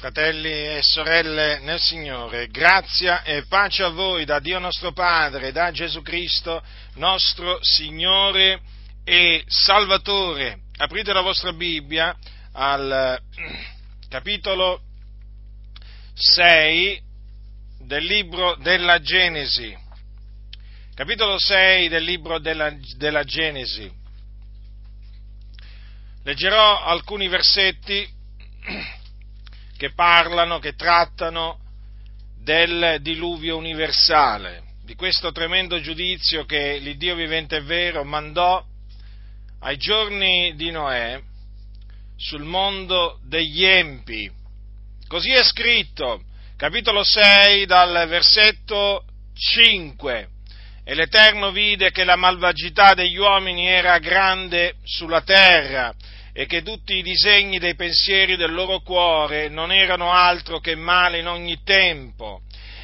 Fratelli e sorelle nel Signore, grazia e pace a voi da Dio nostro Padre, da Gesù Cristo, nostro Signore e Salvatore. Aprite la vostra Bibbia al capitolo 6 del libro della Genesi. Capitolo 6 del libro della, della Genesi. Leggerò alcuni versetti che parlano, che trattano del diluvio universale, di questo tremendo giudizio che l'Iddio vivente e vero mandò ai giorni di Noè sul mondo degli empi. Così è scritto, capitolo 6 dal versetto 5. E l'Eterno vide che la malvagità degli uomini era grande sulla terra e che tutti i disegni dei pensieri del loro cuore non erano altro che male in ogni tempo.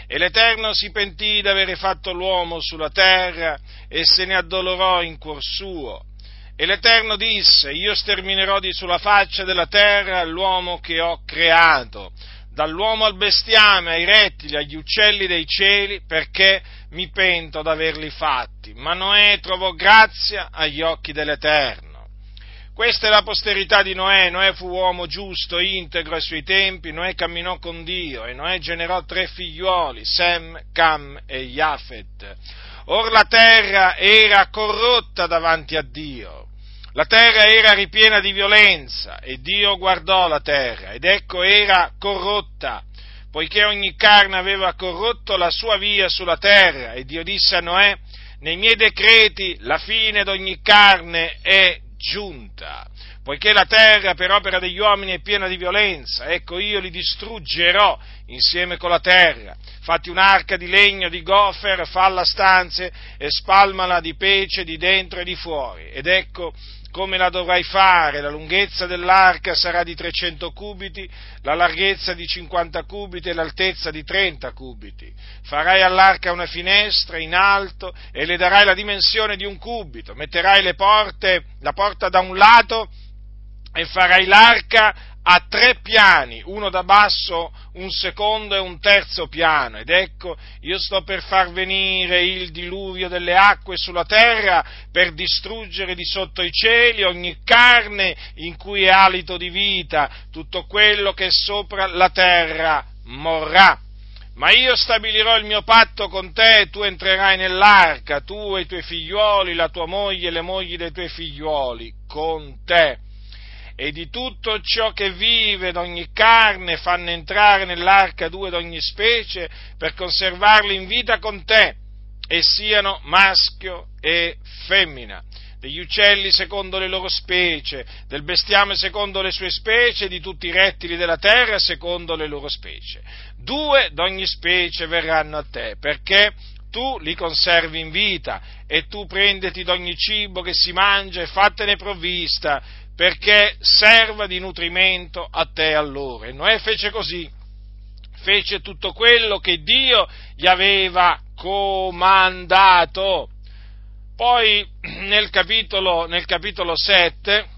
E l'Eterno si pentì d'avere fatto l'uomo sulla terra e se ne addolorò in cuor suo. E l'Eterno disse, io sterminerò di sulla faccia della terra l'uomo che ho creato, dall'uomo al bestiame, ai rettili, agli uccelli dei cieli, perché mi pento d'averli fatti. Ma Noè trovò grazia agli occhi dell'Eterno. Questa è la posterità di Noè. Noè fu uomo giusto, integro ai suoi tempi. Noè camminò con Dio e Noè generò tre figliuoli, Sem, Cam e Jafet. Or la terra era corrotta davanti a Dio. La terra era ripiena di violenza e Dio guardò la terra ed ecco era corrotta, poiché ogni carne aveva corrotto la sua via sulla terra e Dio disse a Noè, nei miei decreti la fine d'ogni carne è giunta, poiché la terra per opera degli uomini è piena di violenza, ecco io li distruggerò insieme con la terra. Fatti un'arca di legno di gofer, falla stanze e spalmala di pece di dentro e di fuori. Ed ecco come la dovrai fare, la lunghezza dell'arca sarà di 300 cubiti, la larghezza di 50 cubiti e l'altezza di 30 cubiti. Farai all'arca una finestra in alto e le darai la dimensione di un cubito, metterai porte, la porta da un lato e farai l'arca a tre piani, uno da basso, un secondo e un terzo piano. Ed ecco, io sto per far venire il diluvio delle acque sulla terra per distruggere di sotto i cieli ogni carne in cui è alito di vita, tutto quello che è sopra la terra morrà. Ma io stabilirò il mio patto con te, tu entrerai nell'arca, tu e i tuoi figliuoli, la tua moglie e le mogli dei tuoi figliuoli, con te e di tutto ciò che vive d'ogni carne fanno entrare nell'arca due d'ogni specie per conservarli in vita con te e siano maschio e femmina degli uccelli secondo le loro specie, del bestiame secondo le sue specie, di tutti i rettili della terra secondo le loro specie. Due d'ogni specie verranno a te, perché tu li conservi in vita e tu prendeti d'ogni cibo che si mangia e fattene provvista, perché serva di nutrimento a te allora. E Noè fece così, fece tutto quello che Dio gli aveva comandato. Poi nel capitolo, nel capitolo 7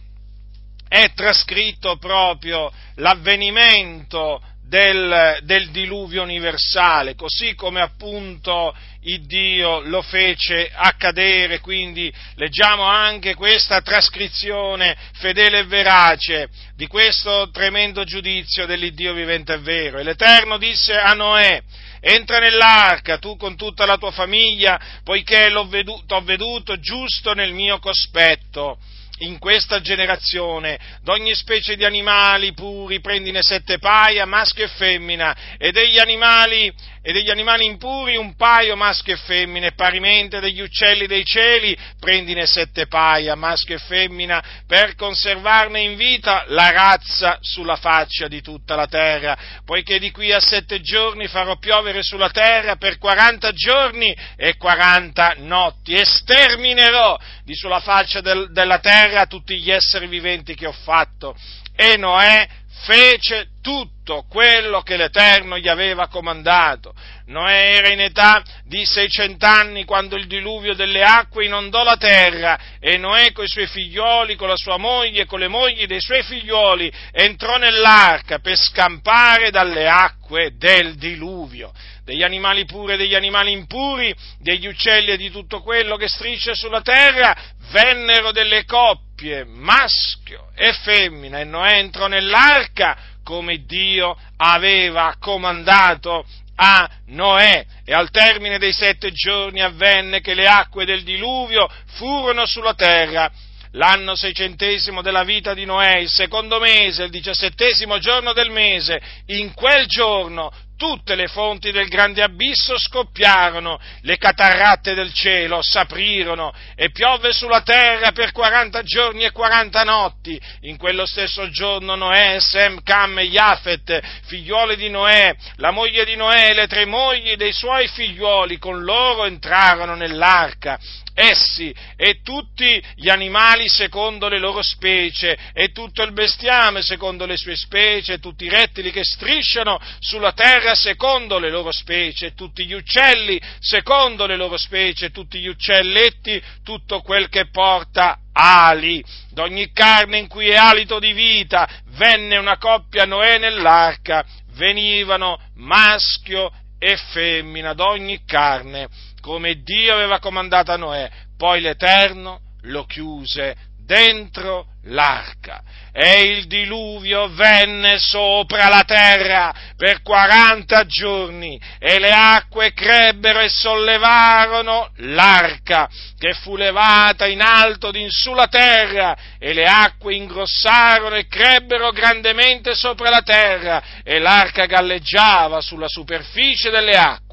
è trascritto proprio l'avvenimento del, del, diluvio universale, così come appunto il Dio lo fece accadere, quindi leggiamo anche questa trascrizione fedele e verace di questo tremendo giudizio dell'Iddio vivente e vero. E l'Eterno disse a Noè, entra nell'arca tu con tutta la tua famiglia, poiché l'ho veduto, ho veduto giusto nel mio cospetto in questa generazione d'ogni specie di animali puri prendine sette paia, maschio e femmina, e degli animali, e degli animali impuri un paio maschio e femmina, e parimente degli uccelli dei cieli prendine sette paia, maschio e femmina, per conservarne in vita la razza sulla faccia di tutta la terra, poiché di qui a sette giorni farò piovere sulla terra per quaranta giorni e quaranta notti, e sterminerò di sulla faccia del, della terra tutti gli esseri viventi che ho fatto. E Noè fece tutto tutto quello che l'Eterno gli aveva comandato. Noè era in età di 600 anni quando il diluvio delle acque inondò la terra e Noè con i suoi figlioli, con la sua moglie e con le mogli dei suoi figlioli entrò nell'arca per scampare dalle acque del diluvio degli animali puri e degli animali impuri, degli uccelli e di tutto quello che striscia sulla terra, vennero delle coppie, maschio e femmina, e Noè entrò nell'arca come Dio aveva comandato a Noè. E al termine dei sette giorni avvenne che le acque del diluvio furono sulla terra. L'anno seicentesimo della vita di Noè, il secondo mese, il diciassettesimo giorno del mese, in quel giorno tutte le fonti del grande abisso scoppiarono, le catarratte del cielo s'aprirono e piove sulla terra per quaranta giorni e quaranta notti. In quello stesso giorno Noè, Sem, Cam e Jafet, figliuoli di Noè, la moglie di Noè e le tre mogli dei suoi figliuoli con loro entrarono nell'arca essi e tutti gli animali secondo le loro specie e tutto il bestiame secondo le sue specie tutti i rettili che strisciano sulla terra secondo le loro specie tutti gli uccelli secondo le loro specie tutti gli uccelletti tutto quel che porta ali. D'ogni carne in cui è alito di vita venne una coppia Noè nell'arca. Venivano maschio e femmina d'ogni carne come Dio aveva comandato a Noè, poi l'Eterno lo chiuse dentro l'arca. E il diluvio venne sopra la terra per quaranta giorni e le acque crebbero e sollevarono l'arca che fu levata in alto in sulla terra e le acque ingrossarono e crebbero grandemente sopra la terra e l'arca galleggiava sulla superficie delle acque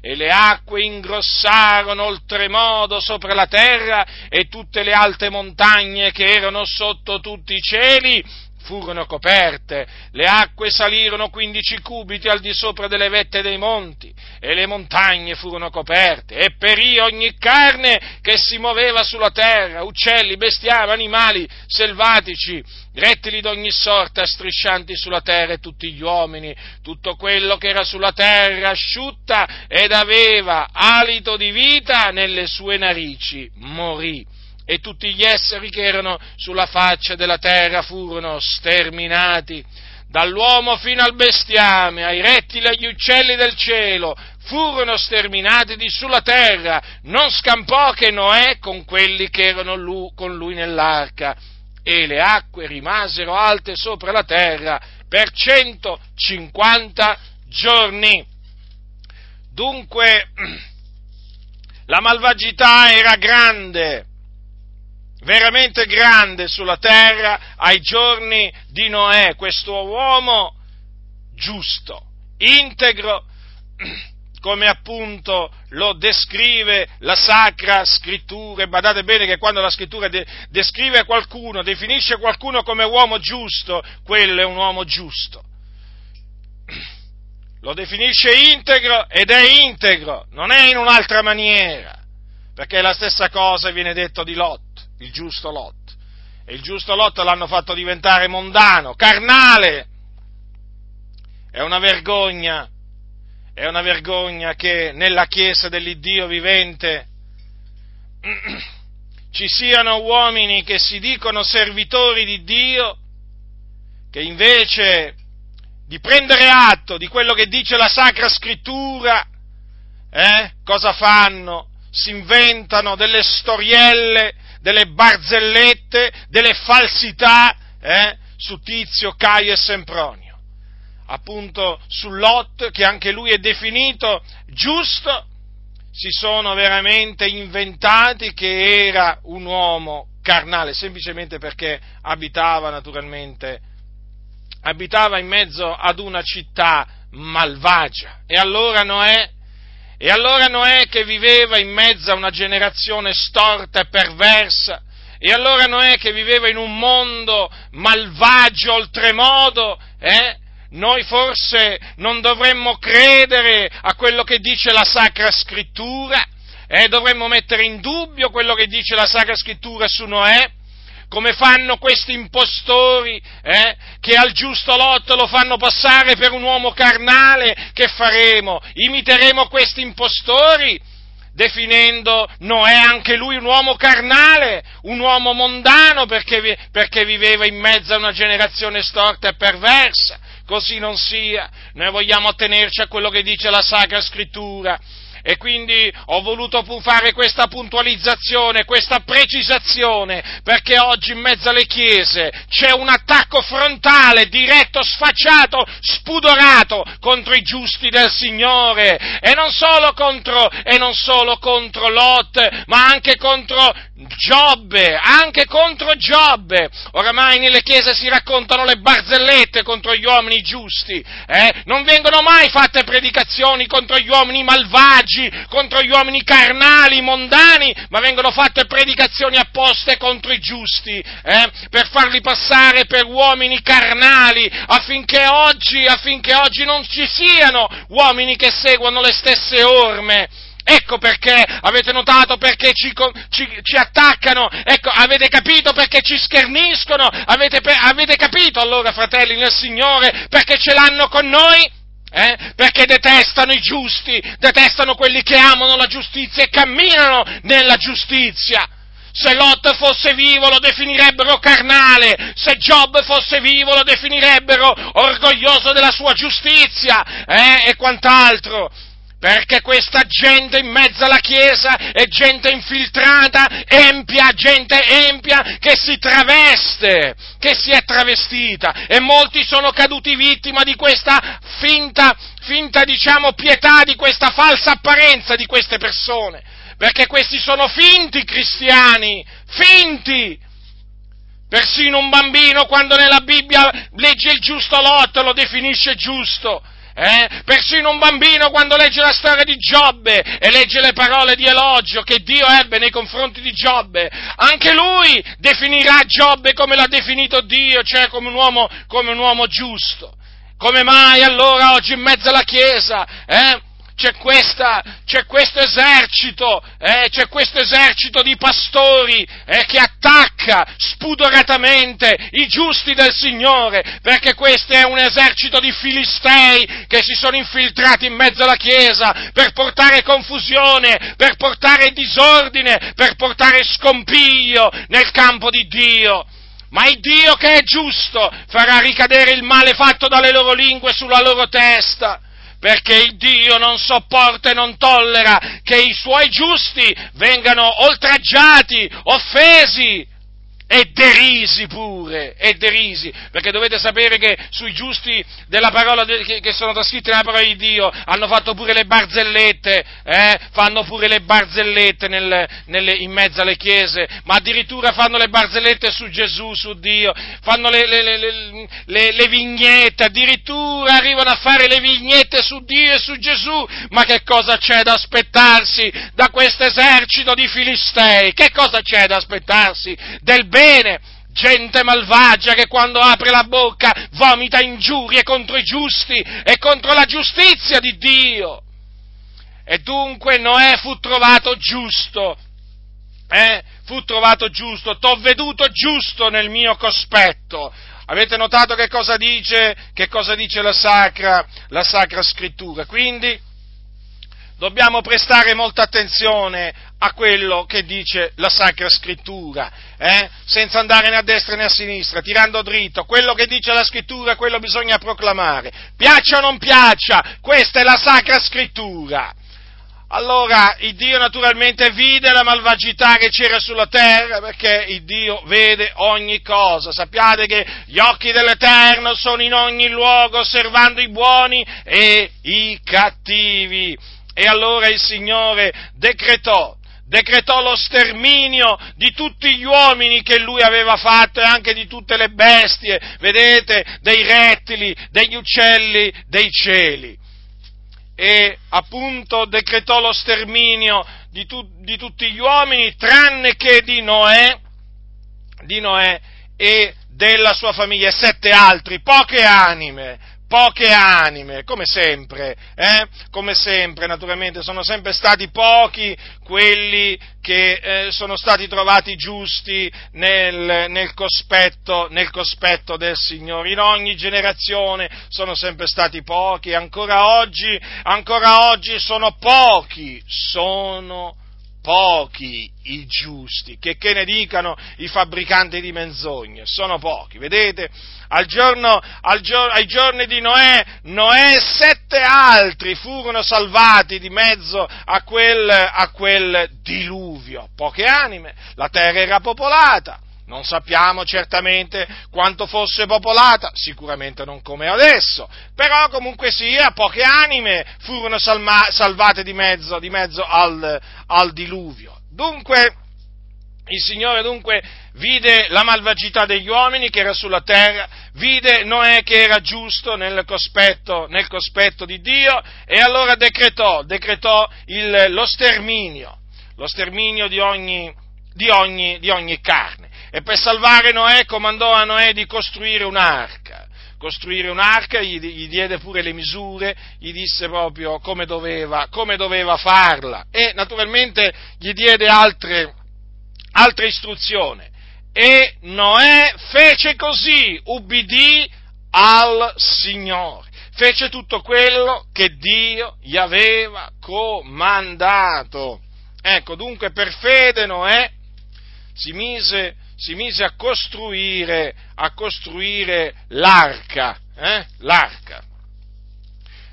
e le acque ingrossarono oltremodo sopra la terra e tutte le alte montagne che erano sotto tutti i cieli furono coperte, le acque salirono quindici cubiti al di sopra delle vette dei monti, e le montagne furono coperte, e perì ogni carne che si muoveva sulla terra, uccelli, bestiame, animali selvatici, rettili d'ogni sorta striscianti sulla terra e tutti gli uomini, tutto quello che era sulla terra asciutta ed aveva alito di vita nelle sue narici, morì. E tutti gli esseri che erano sulla faccia della terra furono sterminati, dall'uomo fino al bestiame, ai rettili e agli uccelli del cielo, furono sterminati di sulla terra, non scampò che Noè con quelli che erano lui, con lui nell'arca, e le acque rimasero alte sopra la terra per 150 giorni. Dunque, la malvagità era grande, veramente grande sulla terra ai giorni di Noè, questo uomo giusto, integro, come appunto lo descrive la Sacra Scrittura, e badate bene che quando la Scrittura de- descrive qualcuno, definisce qualcuno come uomo giusto, quello è un uomo giusto. Lo definisce integro ed è integro, non è in un'altra maniera, perché la stessa cosa viene detto di Lot il giusto Lot. E il giusto Lot l'hanno fatto diventare mondano, carnale. È una vergogna, è una vergogna che nella Chiesa dell'Iddio vivente ci siano uomini che si dicono servitori di Dio, che invece di prendere atto di quello che dice la Sacra Scrittura, eh, cosa fanno? Si inventano delle storielle delle barzellette, delle falsità eh, su Tizio, Caio e Sempronio. Appunto su Lot, che anche lui è definito giusto, si sono veramente inventati che era un uomo carnale, semplicemente perché abitava naturalmente, abitava in mezzo ad una città malvagia. E allora Noè e allora Noè che viveva in mezzo a una generazione storta e perversa, e allora Noè che viveva in un mondo malvagio oltremodo, eh? Noi forse non dovremmo credere a quello che dice la Sacra Scrittura, eh? dovremmo mettere in dubbio quello che dice la Sacra Scrittura su Noè, come fanno questi impostori eh, che al giusto lotto lo fanno passare per un uomo carnale, che faremo? Imiteremo questi impostori? definendo Noè anche lui un uomo carnale, un uomo mondano perché, perché, viveva in mezzo a una generazione storta e perversa. Così non sia. Noi vogliamo attenerci a quello che dice la Sacra Scrittura e quindi ho voluto fare questa puntualizzazione, questa precisazione, perché oggi in mezzo alle chiese c'è un attacco frontale, diretto, sfacciato, spudorato contro i giusti del Signore e non solo contro, e non solo contro Lot, ma anche contro Giobbe, anche contro Giobbe. Oramai nelle chiese si raccontano le barzellette contro gli uomini giusti, eh? non vengono mai fatte predicazioni contro gli uomini malvagi, contro gli uomini carnali, mondani, ma vengono fatte predicazioni apposte contro i giusti, eh? per farli passare per uomini carnali, affinché oggi, affinché oggi non ci siano uomini che seguono le stesse orme Ecco perché avete notato perché ci, ci, ci, attaccano, ecco, avete capito perché ci scherniscono, avete, avete capito allora, fratelli nel Signore, perché ce l'hanno con noi? Eh? Perché detestano i giusti, detestano quelli che amano la giustizia e camminano nella giustizia. Se Lot fosse vivo lo definirebbero carnale, se Job fosse vivo lo definirebbero orgoglioso della sua giustizia eh? e quant'altro perché questa gente in mezzo alla Chiesa è gente infiltrata, empia, gente empia che si traveste, che si è travestita. E molti sono caduti vittima di questa finta, finta diciamo pietà, di questa falsa apparenza di queste persone, perché questi sono finti cristiani, finti, Persino un bambino quando nella Bibbia legge il giusto lotto lo definisce giusto. Eh? Persino un bambino quando legge la storia di Giobbe e legge le parole di elogio che Dio ebbe nei confronti di Giobbe, anche lui definirà Giobbe come l'ha definito Dio, cioè come un uomo, come un uomo giusto. Come mai allora oggi in mezzo alla Chiesa, eh? C'è, questa, c'è questo esercito, eh, c'è questo esercito di pastori eh, che attacca spudoratamente i giusti del Signore, perché questo è un esercito di filistei che si sono infiltrati in mezzo alla Chiesa per portare confusione, per portare disordine, per portare scompiglio nel campo di Dio. Ma il Dio che è giusto farà ricadere il male fatto dalle loro lingue sulla loro testa perché il Dio non sopporta e non tollera che i suoi giusti vengano oltraggiati, offesi, e derisi pure, e derisi, perché dovete sapere che sui giusti della parola de, che, che, sono trascritti nella parola di Dio hanno fatto pure le barzellette, eh? fanno pure le barzellette nel, nelle, in mezzo alle chiese, ma addirittura fanno le barzellette su Gesù, su Dio, fanno le, le, le vignette, addirittura arrivano a fare le vignette su Dio e su Gesù, ma che cosa c'è da aspettarsi da questo esercito di filistei? Che cosa c'è da aspettarsi del bene? Bene, gente malvagia che quando apre la bocca vomita ingiurie contro i giusti e contro la giustizia di Dio. E dunque Noè fu trovato giusto, eh? fu trovato giusto, t'ho veduto giusto nel mio cospetto. Avete notato che cosa dice, che cosa dice la, sacra, la Sacra Scrittura? Quindi dobbiamo prestare molta attenzione a quello che dice la Sacra Scrittura, eh? senza andare né a destra né a sinistra, tirando dritto, quello che dice la Scrittura, quello bisogna proclamare, piaccia o non piaccia, questa è la Sacra Scrittura. Allora, il Dio naturalmente vide la malvagità che c'era sulla terra, perché il Dio vede ogni cosa. Sappiate che gli occhi dell'Eterno sono in ogni luogo, osservando i buoni e i cattivi. E allora il Signore decretò decretò lo sterminio di tutti gli uomini che lui aveva fatto e anche di tutte le bestie, vedete, dei rettili, degli uccelli, dei cieli. E appunto decretò lo sterminio di, tu, di tutti gli uomini, tranne che di Noè, di Noè e della sua famiglia, e sette altri, poche anime, poche anime, come sempre, eh? come sempre, naturalmente, sono sempre stati pochi quelli che eh, sono stati trovati giusti nel, nel, cospetto, nel, cospetto, del Signore. In ogni generazione sono sempre stati pochi, ancora oggi, ancora oggi sono pochi, sono pochi i giusti, che, che ne dicano i fabbricanti di menzogne, sono pochi, vedete? Al giorno, al giorno, ai giorni di Noè, Noè e sette altri furono salvati di mezzo a quel, a quel diluvio, poche anime, la terra era popolata, non sappiamo certamente quanto fosse popolata, sicuramente non come adesso, però comunque sia, poche anime furono salma, salvate di mezzo, di mezzo al, al diluvio. Dunque, il Signore dunque vide la malvagità degli uomini che era sulla terra, vide Noè che era giusto nel cospetto, nel cospetto di Dio e allora decretò, decretò il, lo sterminio, lo sterminio di ogni, di ogni, di ogni carne e per salvare Noè comandò a Noè di costruire un'arca. Costruire un'arca, gli, gli diede pure le misure, gli disse proprio come doveva, come doveva farla e naturalmente gli diede altre, altre istruzioni. E Noè fece così, ubbidì al Signore, fece tutto quello che Dio gli aveva comandato. Ecco, dunque per fede Noè si mise si mise a costruire, a costruire l'arca, eh? l'arca.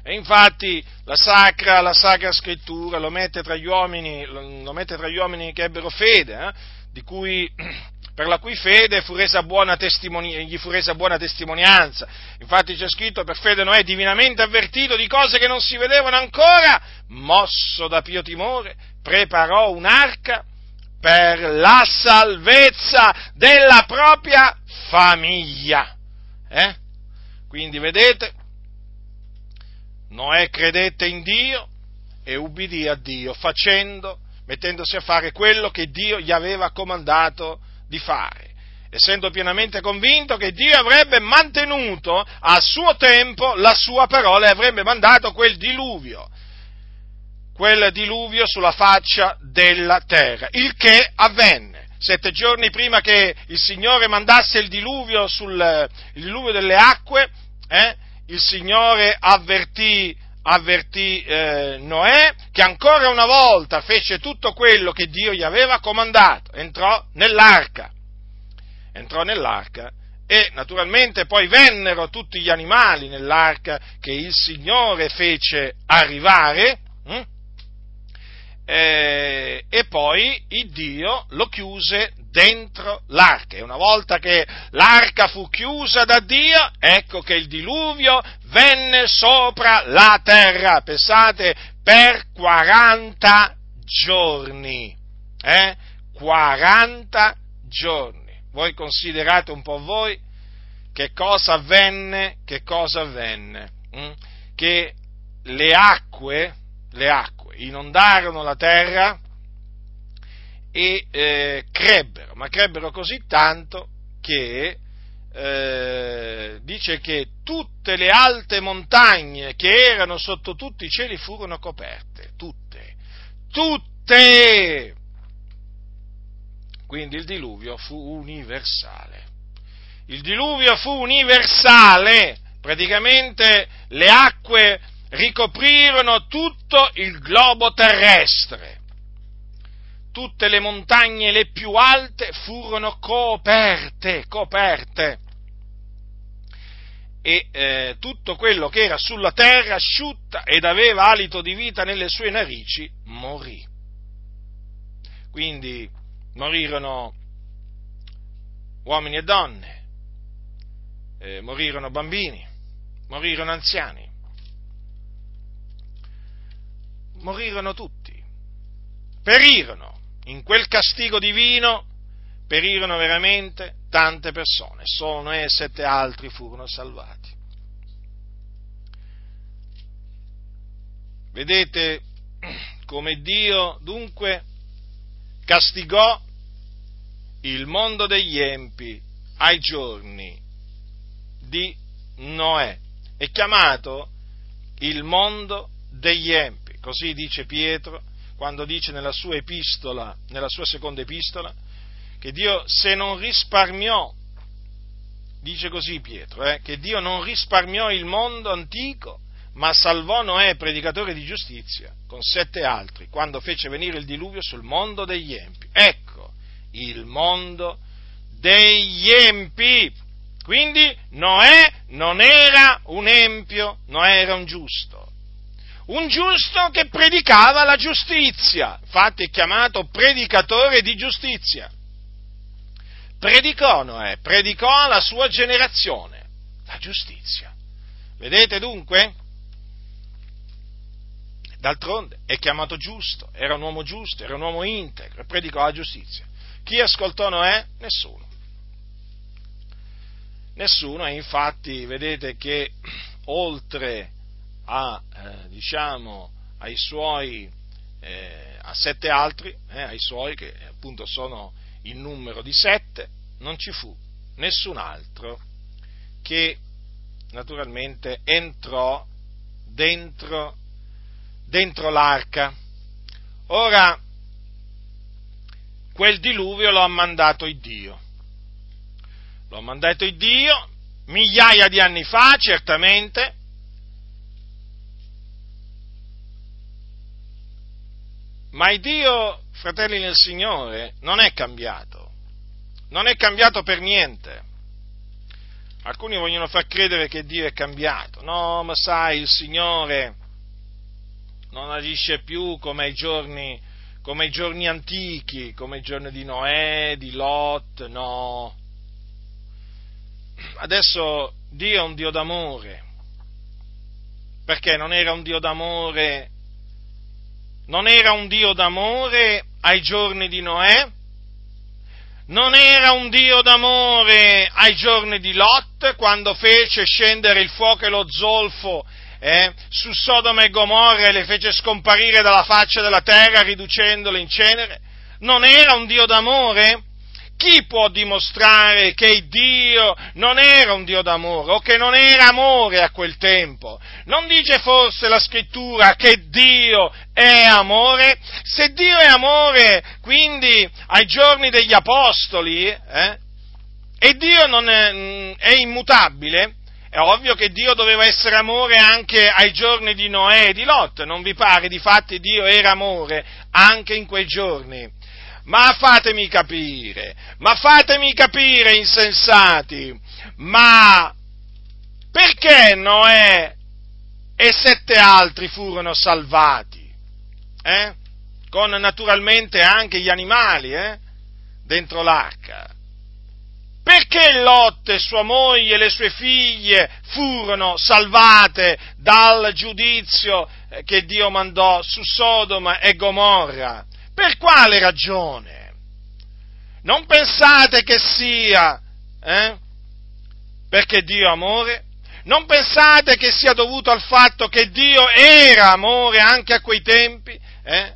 E infatti la sacra, la sacra scrittura lo mette tra gli uomini, lo mette tra gli uomini che ebbero fede, eh? cui, per la cui fede fu gli fu resa buona testimonianza. Infatti c'è scritto, per fede Noè divinamente avvertito di cose che non si vedevano ancora, mosso da pio timore, preparò un'arca per la salvezza della propria famiglia. Eh? Quindi vedete, Noè credette in Dio e ubbidì a Dio facendo, mettendosi a fare quello che Dio gli aveva comandato di fare, essendo pienamente convinto che Dio avrebbe mantenuto a suo tempo la sua parola e avrebbe mandato quel diluvio quel diluvio sulla faccia della terra, il che avvenne. Sette giorni prima che il Signore mandasse il diluvio, sul, il diluvio delle acque, eh, il Signore avvertì, avvertì eh, Noè che ancora una volta fece tutto quello che Dio gli aveva comandato, entrò nell'arca. Entrò nell'arca e naturalmente poi vennero tutti gli animali nell'arca che il Signore fece arrivare. Eh, e poi il Dio lo chiuse dentro l'arca. E una volta che l'arca fu chiusa da Dio, ecco che il diluvio venne sopra la terra, pensate, per 40 giorni. Eh? 40 giorni. Voi considerate un po' voi che cosa avvenne, che cosa avvenne? Hm? Che le acque, le acque, inondarono la terra e eh, crebbero, ma crebbero così tanto che eh, dice che tutte le alte montagne che erano sotto tutti i cieli furono coperte, tutte, tutte! Quindi il diluvio fu universale. Il diluvio fu universale, praticamente le acque ricoprirono tutto il globo terrestre. Tutte le montagne le più alte furono coperte, coperte. E eh, tutto quello che era sulla terra asciutta ed aveva alito di vita nelle sue narici morì. Quindi morirono uomini e donne, eh, morirono bambini, morirono anziani, morirono tutti, perirono, in quel castigo divino perirono veramente tante persone, solo Noè e sette altri furono salvati. Vedete come Dio dunque castigò il mondo degli empi ai giorni di Noè. È chiamato il mondo degli empi, così dice Pietro quando dice nella sua epistola, nella sua seconda epistola, che Dio se non risparmiò, dice così Pietro, eh, che Dio non risparmiò il mondo antico, ma salvò Noè, predicatore di giustizia, con sette altri, quando fece venire il diluvio sul mondo degli empi. Ecco, il mondo degli empi. Quindi Noè non era un empio, Noè era un giusto. Un giusto che predicava la giustizia, infatti è chiamato predicatore di giustizia. Predicò Noè, predicò alla sua generazione la giustizia. Vedete dunque? D'altronde è chiamato giusto, era un uomo giusto, era un uomo integro, predicò la giustizia. Chi ascoltò Noè? Nessuno. Nessuno, e infatti vedete che oltre a, eh, diciamo, ai suoi, eh, a sette altri, eh, ai suoi, che appunto sono il numero di sette, non ci fu nessun altro che naturalmente entrò dentro, dentro l'arca. Ora, quel diluvio lo ha mandato il Dio. Lo ha mandato il Dio migliaia di anni fa, certamente, ma il Dio, fratelli nel Signore, non è cambiato, non è cambiato per niente. Alcuni vogliono far credere che Dio è cambiato, no, ma sai, il Signore non agisce più come ai giorni come i giorni antichi, come i giorni di Noè, di Lot, no. Adesso Dio è un Dio d'amore, perché non era un Dio d'amore, non era un Dio d'amore ai giorni di Noè, non era un Dio d'amore ai giorni di Lot, quando fece scendere il fuoco e lo zolfo eh, su Sodoma e Gomorra e le fece scomparire dalla faccia della terra riducendole in cenere? Non era un Dio d'amore? Chi può dimostrare che Dio non era un Dio d'amore o che non era amore a quel tempo? Non dice forse la scrittura che Dio è amore? Se Dio è amore, quindi ai giorni degli apostoli, eh, e Dio non è, è immutabile, è ovvio che Dio doveva essere amore anche ai giorni di Noè e di Lot, non vi pare? Difatti Dio era amore anche in quei giorni. Ma fatemi capire, ma fatemi capire, insensati, ma perché Noè e sette altri furono salvati? Eh? Con naturalmente anche gli animali eh? dentro l'arca. Perché Lot e sua moglie e le sue figlie furono salvate dal giudizio eh, che Dio mandò su Sodoma e Gomorra? Per quale ragione? Non pensate che sia eh? perché Dio è amore? Non pensate che sia dovuto al fatto che Dio era amore anche a quei tempi? Eh?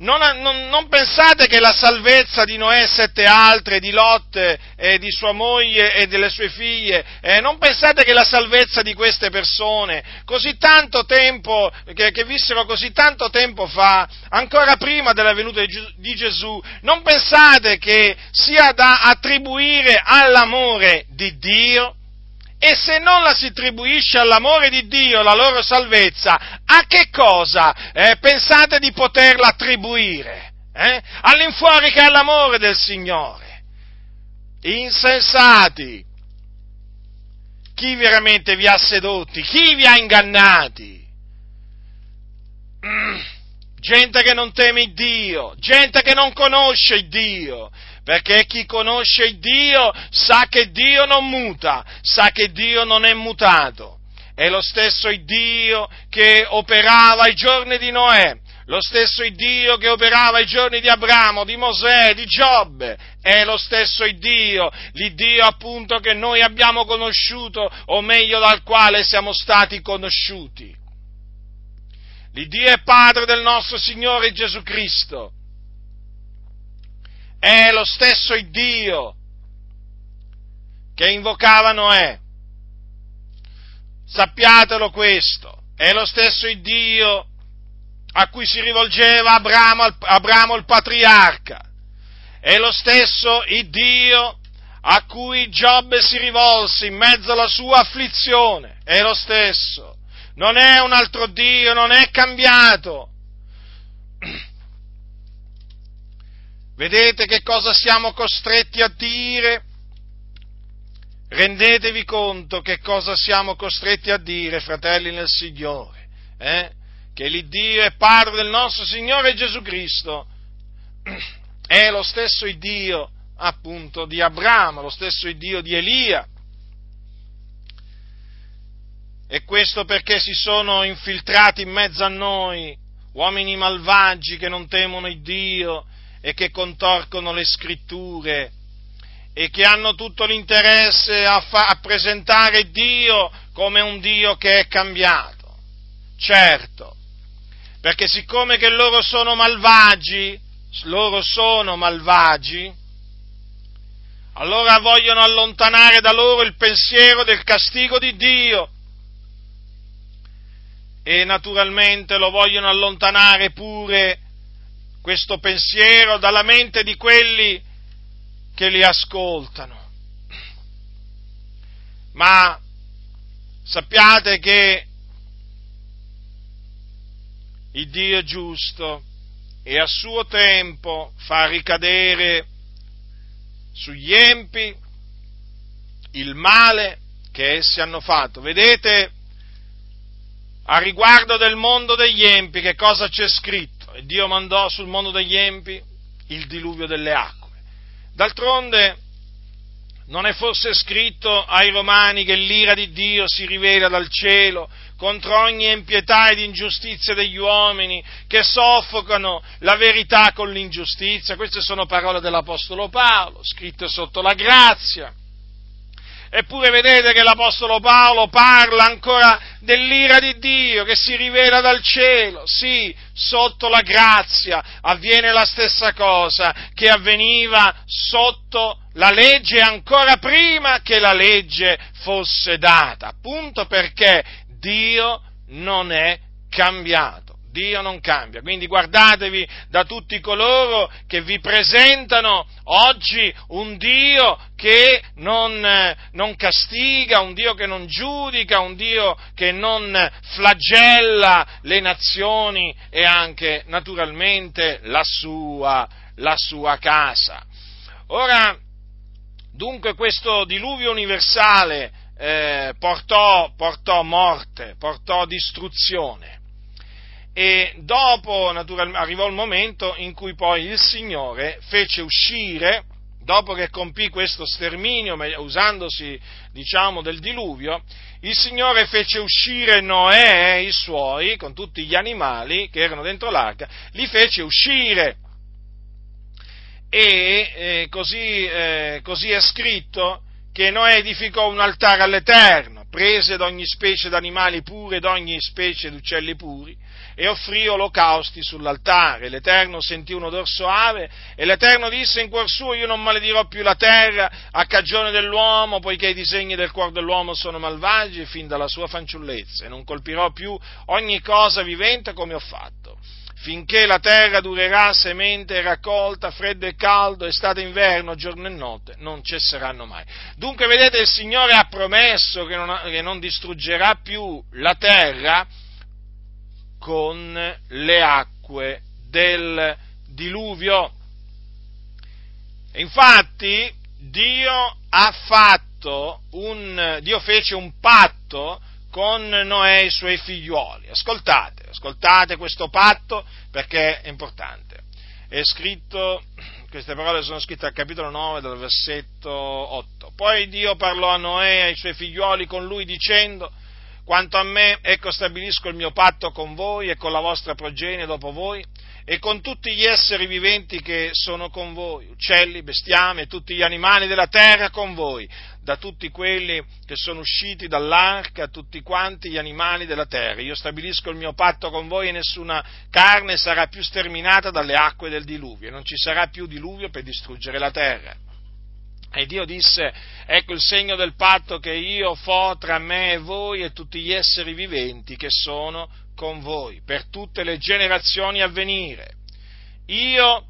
Non, non, non, pensate che la salvezza di Noè e sette altre, di Lot e di sua moglie e delle sue figlie, eh, non pensate che la salvezza di queste persone, così tanto tempo, che, che, vissero così tanto tempo fa, ancora prima della venuta di Gesù, non pensate che sia da attribuire all'amore di Dio? E se non la si attribuisce all'amore di Dio la loro salvezza, a che cosa eh, pensate di poterla attribuire? Eh? All'infuori che all'amore del Signore. Insensati! Chi veramente vi ha sedotti? Chi vi ha ingannati? Mm, gente che non teme Dio, gente che non conosce Dio, perché chi conosce Dio sa che Dio non muta, sa che Dio non è mutato. È lo stesso Dio che operava ai giorni di Noè, lo stesso Dio che operava ai giorni di Abramo, di Mosè, di Giobbe, è lo stesso Dio, l'Iddio appunto che noi abbiamo conosciuto, o meglio dal quale siamo stati conosciuti. L'Iddio è Padre del nostro Signore Gesù Cristo è lo stesso Dio che invocava Noè. sappiatelo questo, è lo stesso Dio a cui si rivolgeva Abramo, Abramo il patriarca, è lo stesso Dio a cui Giobbe si rivolse in mezzo alla sua afflizione, è lo stesso, non è un altro Dio, non è cambiato. Vedete che cosa siamo costretti a dire? Rendetevi conto che cosa siamo costretti a dire, fratelli nel Signore, eh? che l'Iddio è Padre del nostro Signore Gesù Cristo, è lo stesso Dio appunto di Abramo, lo stesso Dio di Elia. E questo perché si sono infiltrati in mezzo a noi uomini malvagi che non temono il Dio e che contorcono le scritture e che hanno tutto l'interesse a, fa- a presentare Dio come un Dio che è cambiato. Certo, perché siccome che loro sono malvagi, loro sono malvagi, allora vogliono allontanare da loro il pensiero del castigo di Dio e naturalmente lo vogliono allontanare pure questo pensiero dalla mente di quelli che li ascoltano. Ma sappiate che il Dio è giusto e a suo tempo fa ricadere sugli empi il male che essi hanno fatto. Vedete, a riguardo del mondo degli empi, che cosa c'è scritto? Dio mandò sul mondo degli empi il diluvio delle acque. D'altronde, non è forse scritto ai Romani che l'ira di Dio si rivela dal cielo contro ogni impietà ed ingiustizia degli uomini che soffocano la verità con l'ingiustizia? Queste sono parole dell'Apostolo Paolo, scritte sotto la grazia. Eppure vedete che l'Apostolo Paolo parla ancora dell'ira di Dio che si rivela dal cielo. Sì, sotto la grazia avviene la stessa cosa che avveniva sotto la legge ancora prima che la legge fosse data. Appunto perché Dio non è cambiato. Dio non cambia. Quindi guardatevi da tutti coloro che vi presentano oggi un Dio che non, non, castiga, un Dio che non giudica, un Dio che non flagella le nazioni e anche naturalmente la sua, la sua casa. Ora, dunque questo diluvio universale eh, portò, portò morte, portò distruzione e dopo arrivò il momento in cui poi il Signore fece uscire, dopo che compì questo sterminio, usandosi diciamo del diluvio, il Signore fece uscire Noè e i suoi, con tutti gli animali che erano dentro l'arca, li fece uscire. E eh, così, eh, così è scritto che Noè edificò un altare all'Eterno, prese d'ogni specie d'animali puri ed ogni specie d'uccelli puri, e offrì olocausti sull'altare. L'Eterno sentì un odor soave e l'Eterno disse in cuor suo io non maledirò più la terra a cagione dell'uomo, poiché i disegni del cuore dell'uomo sono malvagi fin dalla sua fanciullezza e non colpirò più ogni cosa vivente come ho fatto. Finché la terra durerà semente e raccolta, freddo e caldo, estate e inverno, giorno e notte, non cesseranno mai. Dunque, vedete, il Signore ha promesso che non, che non distruggerà più la terra, con le acque del diluvio. Infatti Dio ha fatto un, Dio fece un patto con Noè e i suoi figliuoli. Ascoltate, ascoltate questo patto perché è importante. È scritto, queste parole sono scritte al capitolo 9 del versetto 8. Poi Dio parlò a Noè e ai suoi figliuoli con lui dicendo, quanto a me, ecco stabilisco il mio patto con voi e con la vostra progenie dopo voi e con tutti gli esseri viventi che sono con voi, uccelli, bestiame tutti gli animali della terra con voi, da tutti quelli che sono usciti dall'arca, tutti quanti gli animali della terra. Io stabilisco il mio patto con voi e nessuna carne sarà più sterminata dalle acque del diluvio, non ci sarà più diluvio per distruggere la terra. E Dio disse, ecco il segno del patto che io fo tra me e voi e tutti gli esseri viventi che sono con voi, per tutte le generazioni a venire. Io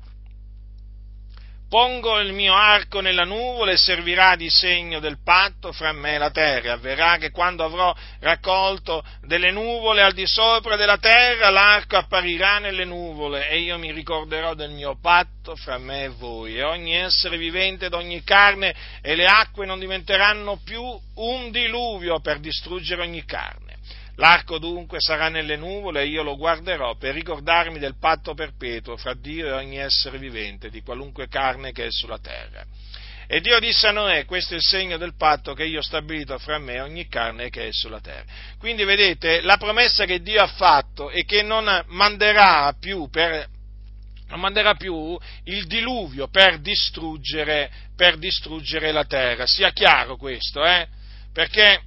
pongo il mio arco nella nuvola e servirà di segno del patto fra me e la terra. Avverrà che quando avrò raccolto delle nuvole al di sopra della terra, l'arco apparirà nelle nuvole e io mi ricorderò del mio patto fra me e voi. E ogni essere vivente ed ogni carne e le acque non diventeranno più un diluvio per distruggere ogni carne L'arco dunque sarà nelle nuvole e io lo guarderò per ricordarmi del patto perpetuo fra Dio e ogni essere vivente, di qualunque carne che è sulla terra. E Dio disse a Noè, questo è il segno del patto che io ho stabilito fra me e ogni carne che è sulla terra. Quindi vedete, la promessa che Dio ha fatto è che non manderà più, per, non manderà più il diluvio per distruggere, per distruggere la terra. Sia chiaro questo, eh? Perché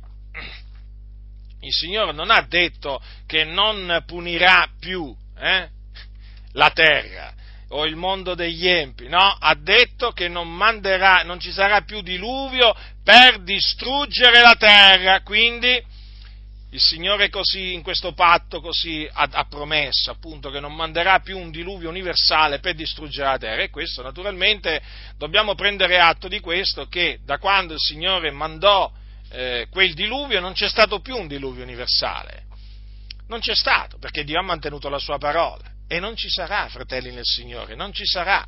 il Signore non ha detto che non punirà più eh, la terra o il mondo degli empi, no, ha detto che non manderà, non ci sarà più diluvio per distruggere la terra, quindi il Signore così, in questo patto così ha, ha, promesso appunto che non manderà più un diluvio universale per distruggere la terra. E questo naturalmente dobbiamo prendere atto di questo che da quando il Signore mandò eh, quel diluvio non c'è stato più un diluvio universale. Non c'è stato, perché Dio ha mantenuto la sua parola. E non ci sarà, fratelli nel Signore, non ci sarà.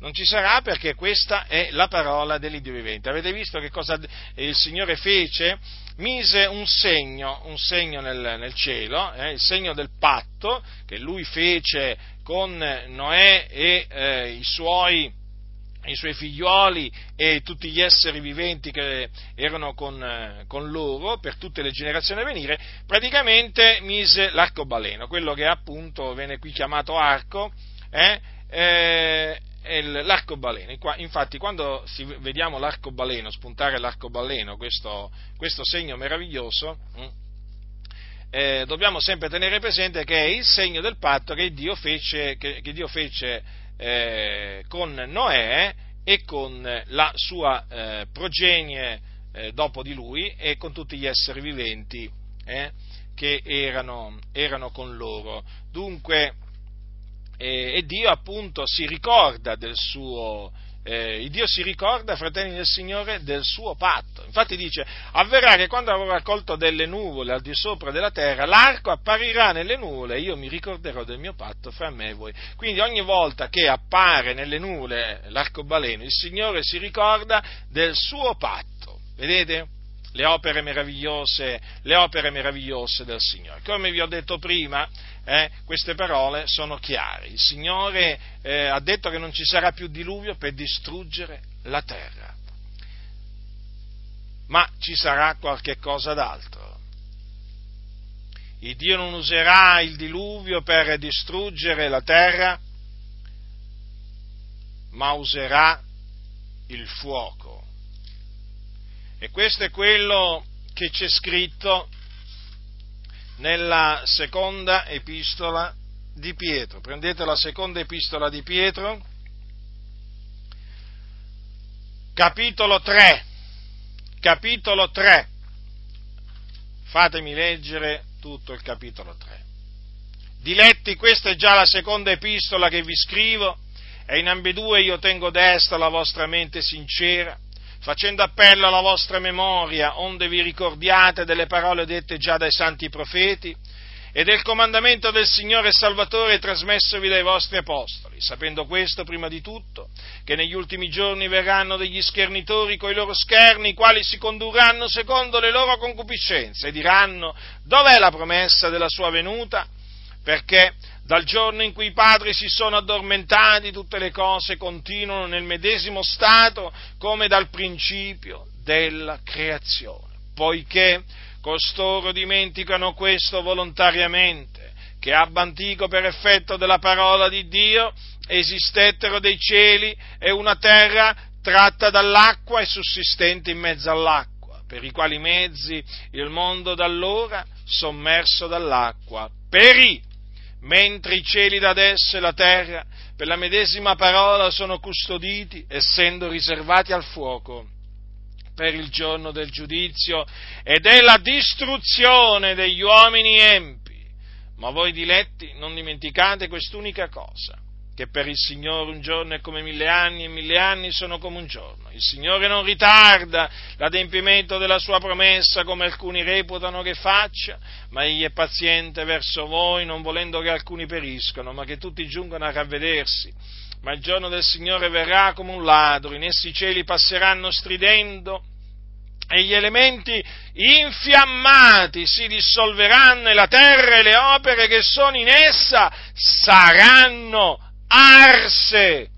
Non ci sarà perché questa è la parola dell'Iddio vivente. Avete visto che cosa il Signore fece? Mise un segno, un segno nel, nel cielo, eh, il segno del patto che lui fece con Noè e eh, i suoi i suoi figlioli e tutti gli esseri viventi che erano con, eh, con, loro per tutte le generazioni a venire, praticamente mise l'arcobaleno, quello che appunto viene qui chiamato arco, eh, eh, l'arcobaleno. Infatti, quando vediamo l'arcobaleno, spuntare l'arcobaleno, questo, questo segno meraviglioso, hm, eh, dobbiamo sempre tenere presente che è il segno del patto che Dio fece, che, che Dio fece eh, con Noè e con la sua eh, progenie eh, dopo di lui e con tutti gli esseri viventi eh, che erano, erano, con loro. Dunque, eh, e Dio appunto si ricorda del suo, eh, Dio si ricorda, fratelli del Signore, del suo patto. Infatti dice, avverrà che quando avrò raccolto delle nuvole al di sopra della terra, l'arco apparirà nelle nuvole e io mi ricorderò del mio patto fra me e voi. Quindi ogni volta che appare nelle nuvole l'arcobaleno, il Signore si ricorda del suo patto. Vedete? le opere meravigliose, le opere meravigliose del Signore. Come vi ho detto prima, eh, queste parole sono chiare. Il Signore eh, ha detto che non ci sarà più diluvio per distruggere la terra. Ma ci sarà qualche cosa d'altro. Il Dio non userà il diluvio per distruggere la terra, ma userà il fuoco. E questo è quello che c'è scritto nella seconda epistola di Pietro. Prendete la seconda epistola di Pietro, capitolo 3, capitolo 3. Fatemi leggere tutto il capitolo 3. Diletti, questa è già la seconda epistola che vi scrivo, e in ambedue io tengo desta la vostra mente sincera facendo appello alla vostra memoria, onde vi ricordiate delle parole dette già dai santi profeti e del comandamento del Signore Salvatore trasmessovi dai vostri apostoli, sapendo questo prima di tutto, che negli ultimi giorni verranno degli schernitori coi loro scherni, i quali si condurranno secondo le loro concupiscenze e diranno dov'è la promessa della sua venuta? Perché dal giorno in cui i padri si sono addormentati, tutte le cose continuano nel medesimo stato come dal principio della creazione, poiché costoro dimenticano questo volontariamente, che ab antico per effetto della parola di Dio esistettero dei cieli e una terra tratta dall'acqua e sussistente in mezzo all'acqua, per i quali mezzi il mondo d'allora, sommerso dall'acqua, perì mentre i cieli d'adesso e la terra per la medesima parola sono custoditi, essendo riservati al fuoco per il giorno del giudizio e della distruzione degli uomini empi. Ma voi diletti non dimenticate quest'unica cosa, che per il Signore un giorno è come mille anni e mille anni sono come un giorno. Il Signore non ritarda l'adempimento della sua promessa come alcuni reputano che faccia, ma egli è paziente verso voi, non volendo che alcuni periscano, ma che tutti giungano a ravvedersi ma il giorno del Signore verrà come un ladro, in essi i cieli passeranno stridendo e gli elementi infiammati si dissolveranno e la terra e le opere che sono in essa saranno arse.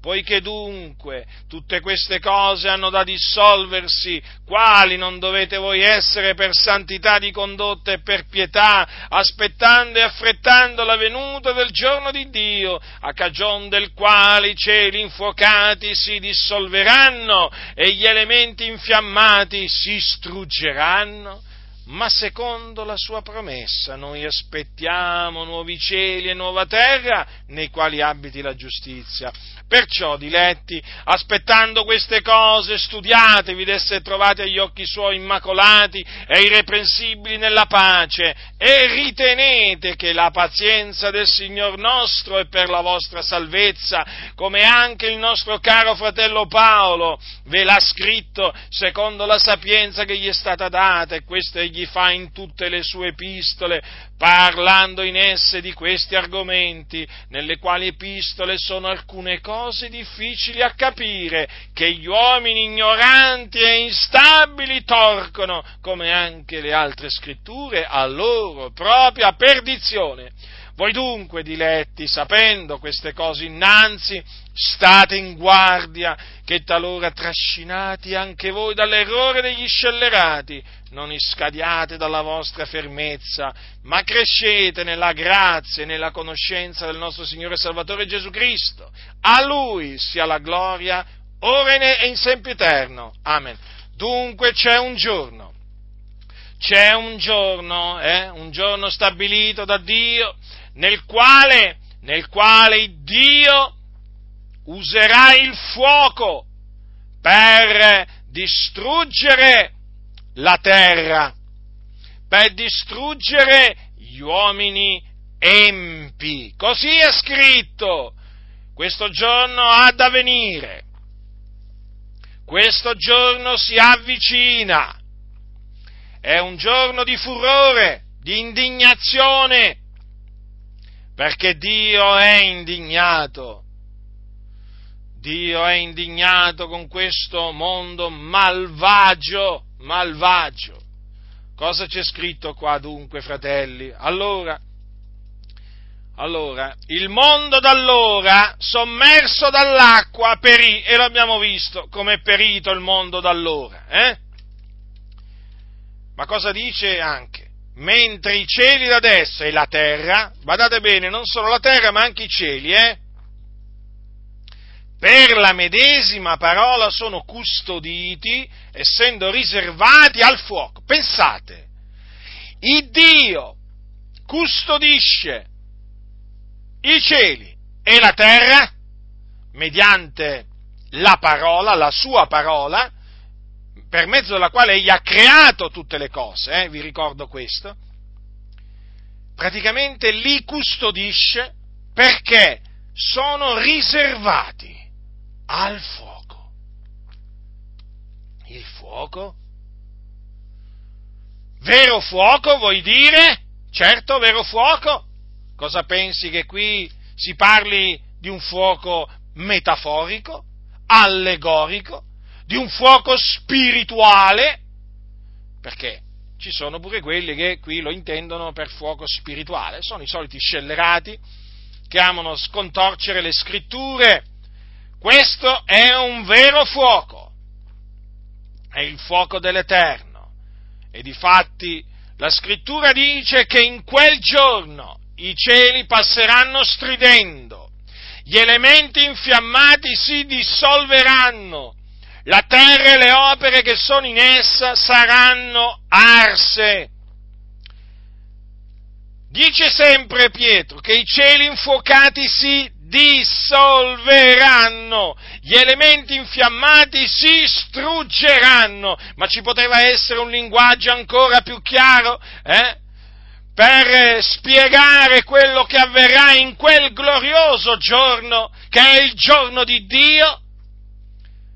Poiché dunque tutte queste cose hanno da dissolversi, quali non dovete voi essere per santità di condotta e per pietà, aspettando e affrettando la venuta del giorno di Dio, a cagion del quale i cieli infuocati si dissolveranno e gli elementi infiammati si struggeranno? Ma secondo la sua promessa noi aspettiamo nuovi cieli e nuova terra nei quali abiti la giustizia. Perciò, diletti, aspettando queste cose, studiatevi d'essere trovati agli occhi suoi immacolati e irreprensibili nella pace e ritenete che la pazienza del Signor nostro è per la vostra salvezza, come anche il nostro caro fratello Paolo ve l'ha scritto secondo la sapienza che gli è stata data e questo egli fa in tutte le sue epistole, parlando in esse di questi argomenti, nelle quali epistole sono alcune cose difficili a capire, che gli uomini ignoranti e instabili torcono, come anche le altre scritture, a loro propria perdizione. Voi dunque, diletti, sapendo queste cose innanzi, state in guardia, che talora trascinati anche voi dall'errore degli scellerati, non iscadiate dalla vostra fermezza, ma crescete nella grazia e nella conoscenza del nostro Signore Salvatore Gesù Cristo. A Lui sia la gloria, ora e in sempiterno. Amen. Dunque c'è un giorno, c'è un giorno, eh, un giorno stabilito da Dio, nel quale, nel quale Dio userà il fuoco per distruggere la terra, per distruggere gli uomini empi. Così è scritto. Questo giorno ha da venire. Questo giorno si avvicina. È un giorno di furore, di indignazione, perché Dio è indignato. Dio è indignato con questo mondo malvagio, malvagio. Cosa c'è scritto qua dunque, fratelli? Allora, allora, il mondo d'allora, sommerso dall'acqua, perì, e l'abbiamo visto come è perito il mondo d'allora, eh? Ma cosa dice anche? mentre i cieli d'adesso e la terra, badate bene, non solo la terra ma anche i cieli, eh, per la medesima parola sono custoditi, essendo riservati al fuoco. Pensate, il Dio custodisce i cieli e la terra mediante la parola, la sua parola, per mezzo della quale egli ha creato tutte le cose, eh, vi ricordo questo, praticamente li custodisce perché sono riservati al fuoco. Il fuoco? Vero fuoco vuoi dire? Certo, vero fuoco. Cosa pensi che qui si parli di un fuoco metaforico, allegorico? di un fuoco spirituale, perché ci sono pure quelli che qui lo intendono per fuoco spirituale, sono i soliti scellerati che amano scontorcere le scritture. Questo è un vero fuoco, è il fuoco dell'Eterno. E difatti la scrittura dice che in quel giorno i cieli passeranno stridendo, gli elementi infiammati si dissolveranno la terra e le opere che sono in essa saranno arse. dice sempre Pietro che i cieli infuocati si dissolveranno, gli elementi infiammati si struggeranno, ma ci poteva essere un linguaggio ancora più chiaro? Eh? per spiegare quello che avverrà in quel glorioso giorno, che è il giorno di Dio?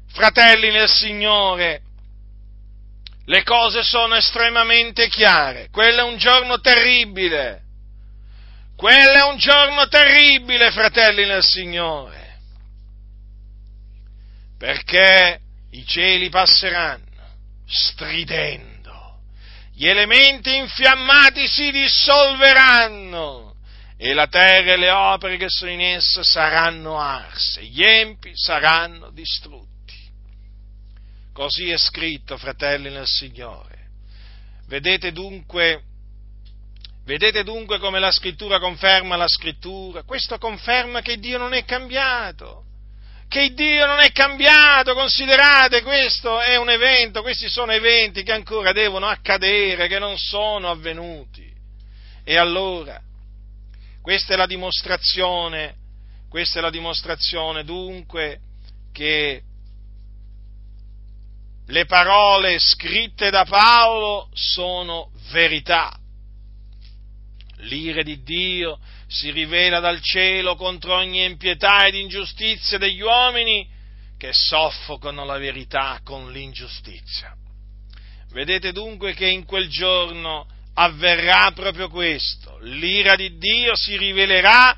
Fratelli nel Signore, le cose sono estremamente chiare, quello è un giorno terribile, quello è un giorno terribile, fratelli nel Signore, perché i cieli passeranno stridendo gli elementi infiammati si dissolveranno e la terra e le opere che sono in essa saranno arse, gli empi saranno distrutti. Così è scritto, fratelli nel Signore. Vedete dunque, vedete dunque come la scrittura conferma la scrittura? Questo conferma che Dio non è cambiato che Dio non è cambiato, considerate questo è un evento, questi sono eventi che ancora devono accadere, che non sono avvenuti. E allora, questa è la dimostrazione, questa è la dimostrazione dunque che le parole scritte da Paolo sono verità. L'ire di Dio si rivela dal cielo contro ogni impietà ed ingiustizia degli uomini che soffocano la verità con l'ingiustizia. Vedete dunque che in quel giorno avverrà proprio questo, l'ira di Dio si rivelerà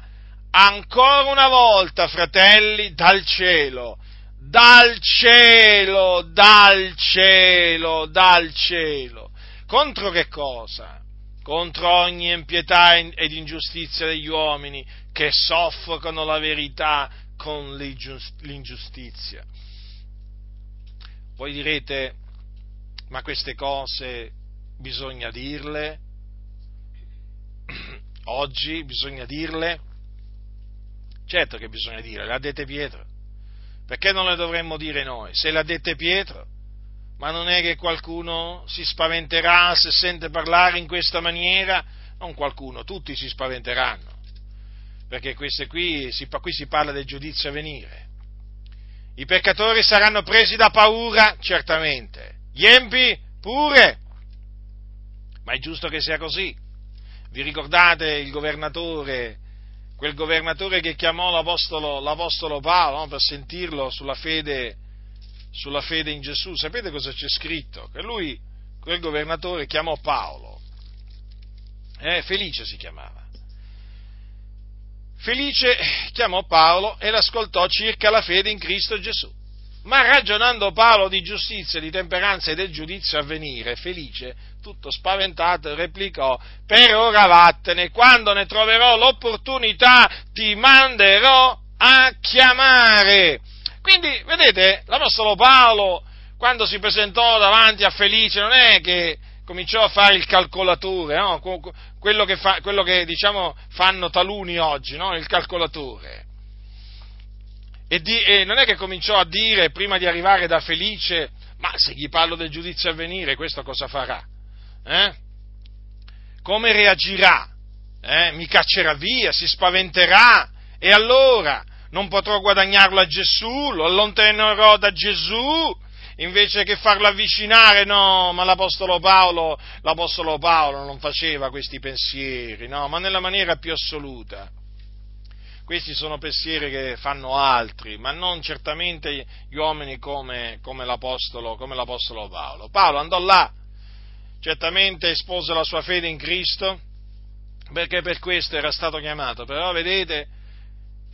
ancora una volta, fratelli, dal cielo, dal cielo, dal cielo, dal cielo. Contro che cosa? Contro ogni impietà ed ingiustizia degli uomini che soffocano la verità con l'ingiustizia. Voi direte, ma queste cose bisogna dirle? Oggi bisogna dirle? Certo che bisogna dirle, l'ha dette Pietro. Perché non le dovremmo dire noi? Se l'ha dette Pietro, ma non è che qualcuno si spaventerà se sente parlare in questa maniera? Non qualcuno, tutti si spaventeranno, perché qui si, qui si parla del giudizio a venire. I peccatori saranno presi da paura, certamente, gli empi pure, ma è giusto che sia così. Vi ricordate il governatore, quel governatore che chiamò l'Apostolo, l'Apostolo Paolo no, per sentirlo sulla fede sulla fede in Gesù, sapete cosa c'è scritto? Che lui, quel governatore, chiamò Paolo, eh, Felice si chiamava. Felice chiamò Paolo e l'ascoltò circa la fede in Cristo Gesù. Ma ragionando Paolo di giustizia, di temperanza e del giudizio a venire, Felice, tutto spaventato, replicò, per ora vattene, quando ne troverò l'opportunità ti manderò a chiamare. Quindi, vedete, l'Apostolo Paolo, quando si presentò davanti a Felice, non è che cominciò a fare il calcolatore, no? quello, che fa, quello che, diciamo, fanno taluni oggi, no? il calcolatore. E, di, e, non è che cominciò a dire, prima di arrivare da Felice, ma se gli parlo del giudizio a venire, questo cosa farà? Eh? Come reagirà? Eh? Mi caccerà via, si spaventerà, e allora non potrò guadagnarlo a Gesù, lo allontanerò da Gesù, invece che farlo avvicinare, no, ma l'Apostolo Paolo, l'Apostolo Paolo non faceva questi pensieri, no, ma nella maniera più assoluta. Questi sono pensieri che fanno altri, ma non certamente gli uomini come, come, l'Apostolo, come l'Apostolo Paolo. Paolo andò là, certamente espose la sua fede in Cristo, perché per questo era stato chiamato, però vedete,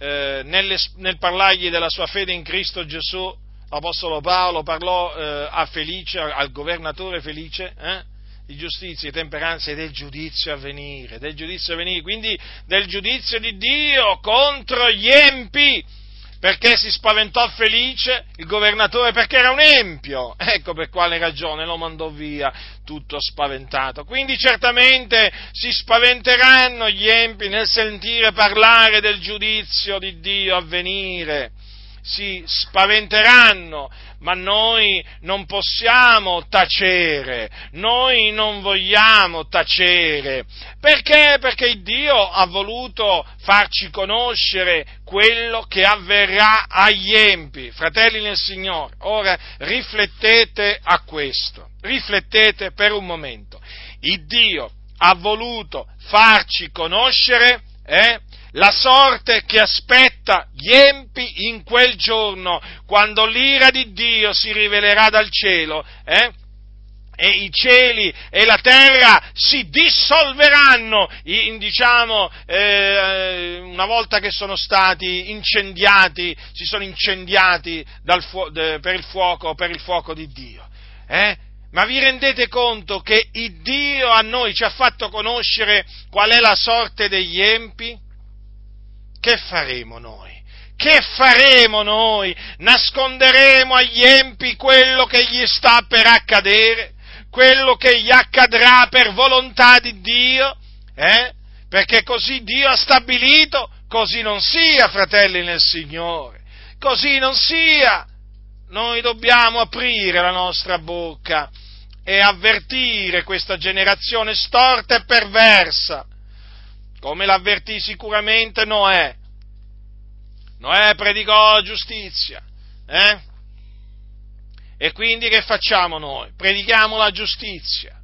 eh, nelle, nel parlargli della sua fede in Cristo Gesù, l'Apostolo Paolo parlò eh, a Felice, al governatore Felice, eh, di giustizia, di temperanza e del giudizio a venire, del giudizio a venire, quindi del giudizio di Dio contro gli empi perché si spaventò felice il governatore? Perché era un empio. Ecco per quale ragione lo mandò via tutto spaventato. Quindi certamente si spaventeranno gli empi nel sentire parlare del giudizio di Dio a venire. Si spaventeranno, ma noi non possiamo tacere, noi non vogliamo tacere. Perché? Perché Dio ha voluto farci conoscere quello che avverrà agli empi, fratelli nel Signore. Ora riflettete a questo, riflettete per un momento. Il Dio ha voluto farci conoscere eh, la sorte che aspetta gli empi in quel giorno, quando l'ira di Dio si rivelerà dal cielo, eh? e i cieli e la terra si dissolveranno, in, diciamo, eh, una volta che sono stati incendiati, si sono incendiati fu- de- per, il fuoco, per il fuoco di Dio. Eh? Ma vi rendete conto che il Dio a noi ci ha fatto conoscere qual è la sorte degli empi? Che faremo noi? Che faremo noi? Nasconderemo agli empi quello che gli sta per accadere? Quello che gli accadrà per volontà di Dio? Eh? Perché così Dio ha stabilito, così non sia, fratelli nel Signore. Così non sia. Noi dobbiamo aprire la nostra bocca e avvertire questa generazione storta e perversa, come l'avvertì sicuramente Noè. Noè predicò la giustizia, eh? E quindi che facciamo noi? Predichiamo la giustizia.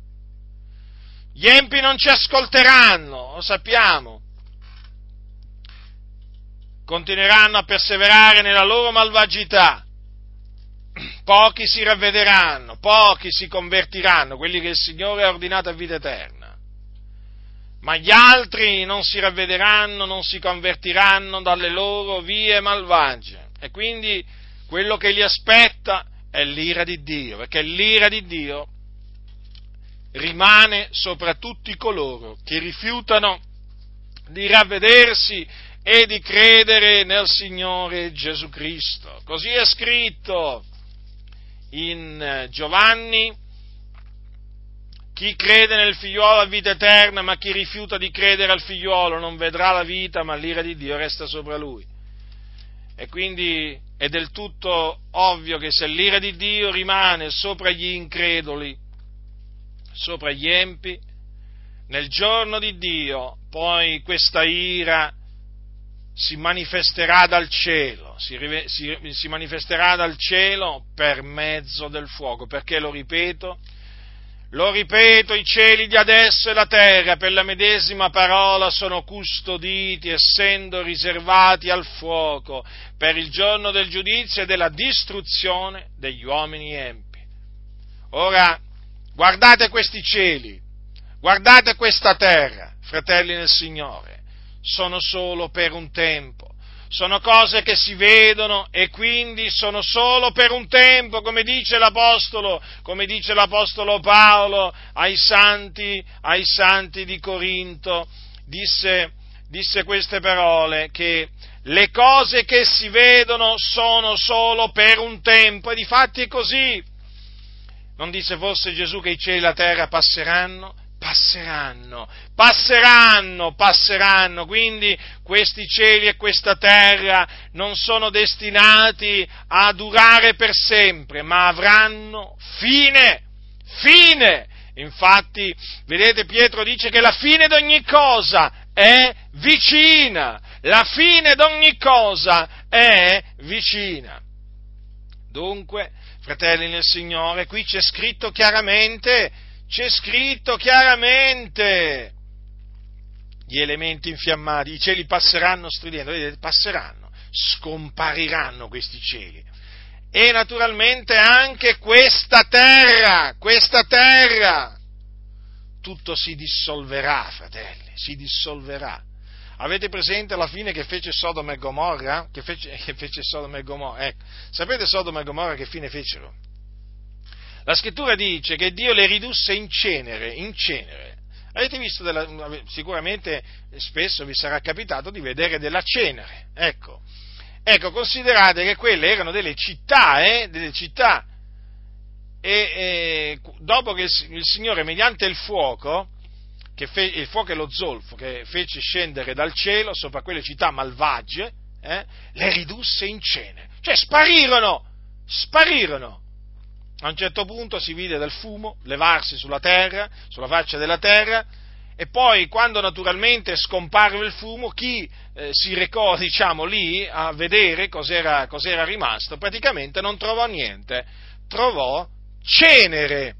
Gli empi non ci ascolteranno, lo sappiamo. Continueranno a perseverare nella loro malvagità pochi si ravvederanno, pochi si convertiranno, quelli che il Signore ha ordinato a vita eterna. Ma gli altri non si ravvederanno, non si convertiranno dalle loro vie malvagie. E quindi quello che li aspetta è l'ira di Dio, perché l'ira di Dio rimane sopra tutti coloro che rifiutano di ravvedersi e di credere nel Signore Gesù Cristo. Così è scritto in eh, Giovanni, chi crede nel figliuolo ha vita eterna, ma chi rifiuta di credere al figliuolo non vedrà la vita, ma l'ira di Dio resta sopra lui. E quindi è del tutto ovvio che se l'ira di Dio rimane sopra gli increduli, sopra gli empi, nel giorno di Dio poi questa ira si manifesterà dal cielo, si, si, si, manifesterà dal cielo per mezzo del fuoco, perché lo ripeto, lo ripeto, i cieli di adesso e la terra per la medesima parola sono custoditi, essendo riservati al fuoco per il giorno del giudizio e della distruzione degli uomini empi. Ora, guardate questi cieli, guardate questa terra, fratelli nel Signore sono solo per un tempo. Sono cose che si vedono e quindi sono solo per un tempo, come dice l'Apostolo, come dice l'Apostolo Paolo ai santi, ai santi di Corinto. Disse, disse queste parole che le cose che si vedono sono solo per un tempo e di fatti è così. Non disse forse Gesù che i cieli e la terra passeranno? Passeranno, passeranno, passeranno, quindi questi cieli e questa terra non sono destinati a durare per sempre, ma avranno fine, fine. Infatti, vedete, Pietro dice che la fine di ogni cosa è vicina, la fine di ogni cosa è vicina. Dunque, fratelli nel Signore, qui c'è scritto chiaramente c'è scritto chiaramente gli elementi infiammati, i cieli passeranno stridendo, vedete, passeranno, scompariranno questi cieli. E naturalmente anche questa terra, questa terra, tutto si dissolverà, fratelli, si dissolverà. Avete presente la fine che fece Sodoma e Gomorra? Che fece, che fece Sodoma e Gomorra? Ecco, sapete Sodoma e Gomorra che fine fecero? La scrittura dice che Dio le ridusse in cenere, in cenere. Avete visto, della, sicuramente spesso vi sarà capitato di vedere della cenere, ecco. Ecco, considerate che quelle erano delle città, eh, delle città. E, e dopo che il, Signore, mediante il fuoco, fe, il fuoco e lo zolfo, che fece scendere dal cielo sopra quelle città malvagie, eh, le ridusse in cenere. Cioè sparirono, sparirono. A un certo punto si vide del fumo levarsi sulla terra, sulla faccia della terra, e poi quando naturalmente scomparve il fumo, chi eh, si recò, diciamo, lì a vedere cos'era, cos'era rimasto, praticamente non trovò niente, trovò cenere.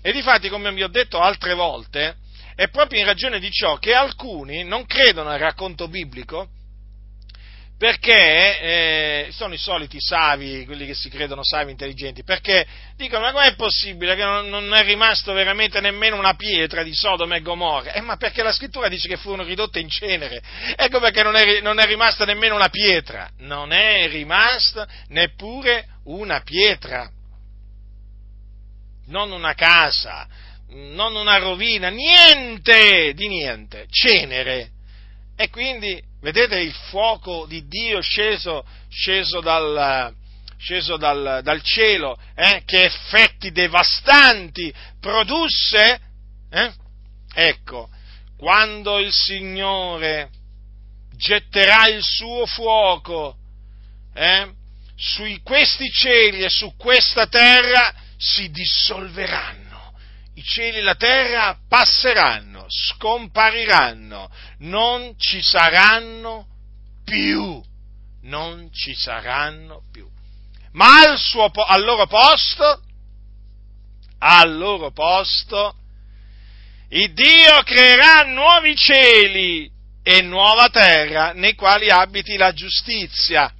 E difatti, come vi ho detto altre volte, è proprio in ragione di ciò che alcuni non credono al racconto biblico perché eh, sono i soliti savi, quelli che si credono savi intelligenti, perché dicono ma com'è possibile che non, non, è rimasto veramente nemmeno una pietra di Sodoma e Gomorra? Eh, ma perché la scrittura dice che furono ridotte in cenere, ecco perché non è, non è rimasta nemmeno una pietra, non è rimasta neppure una pietra, non una casa, non una rovina, niente di niente, cenere. E quindi vedete il fuoco di Dio sceso, sceso, dal, sceso dal, dal, cielo, eh? che effetti devastanti produsse? Eh? Ecco, quando il Signore getterà il suo fuoco eh? su questi cieli e su questa terra, si dissolveranno i cieli e la terra passeranno, scompariranno, non ci saranno più, non ci saranno più. Ma al, suo, al loro posto, al loro posto, il Dio creerà nuovi cieli e nuova terra nei quali abiti la giustizia.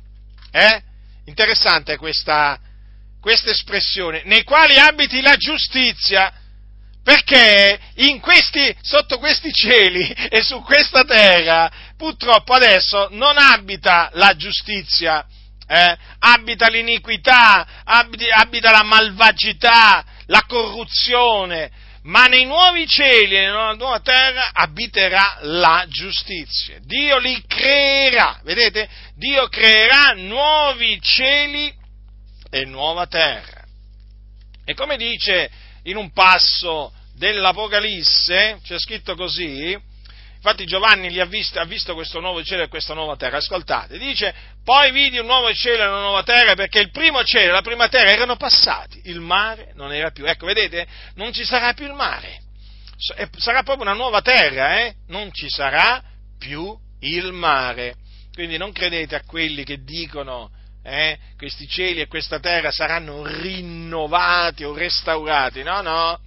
Eh? Interessante questa, questa espressione, nei quali abiti la giustizia perché questi, sotto questi cieli e su questa terra purtroppo adesso non abita la giustizia, eh? abita l'iniquità, abita, abita la malvagità, la corruzione, ma nei nuovi cieli e nella nuova terra abiterà la giustizia. Dio li creerà, vedete? Dio creerà nuovi cieli e nuova terra. E come dice in un passo dell'Apocalisse, c'è scritto così, infatti Giovanni ha visto, ha visto questo nuovo cielo e questa nuova terra, ascoltate, dice, poi vidi un nuovo cielo e una nuova terra perché il primo cielo e la prima terra erano passati, il mare non era più, ecco vedete, non ci sarà più il mare, sarà proprio una nuova terra, eh? non ci sarà più il mare, quindi non credete a quelli che dicono eh, questi cieli e questa terra saranno rinnovati o restaurati, no, no,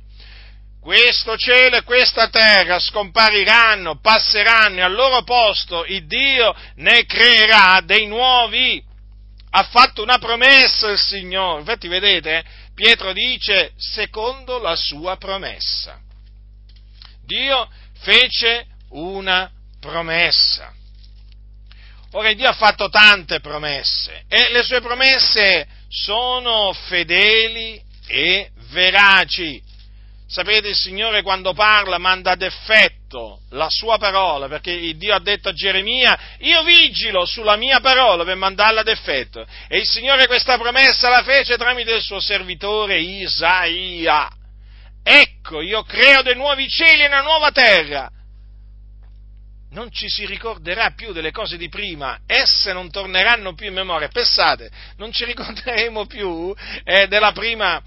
questo cielo e questa terra scompariranno, passeranno e al loro posto il Dio ne creerà dei nuovi. Ha fatto una promessa il Signore. Infatti, vedete, Pietro dice secondo la sua promessa. Dio fece una promessa. Ora Dio ha fatto tante promesse e le sue promesse sono fedeli e veraci. Sapete, il Signore quando parla manda ad effetto la sua parola, perché Dio ha detto a Geremia, io vigilo sulla mia parola per mandarla ad effetto. E il Signore questa promessa la fece tramite il suo servitore Isaia. Ecco, io creo dei nuovi cieli e una nuova terra. Non ci si ricorderà più delle cose di prima, esse non torneranno più in memoria. Pensate, non ci ricorderemo più eh, della prima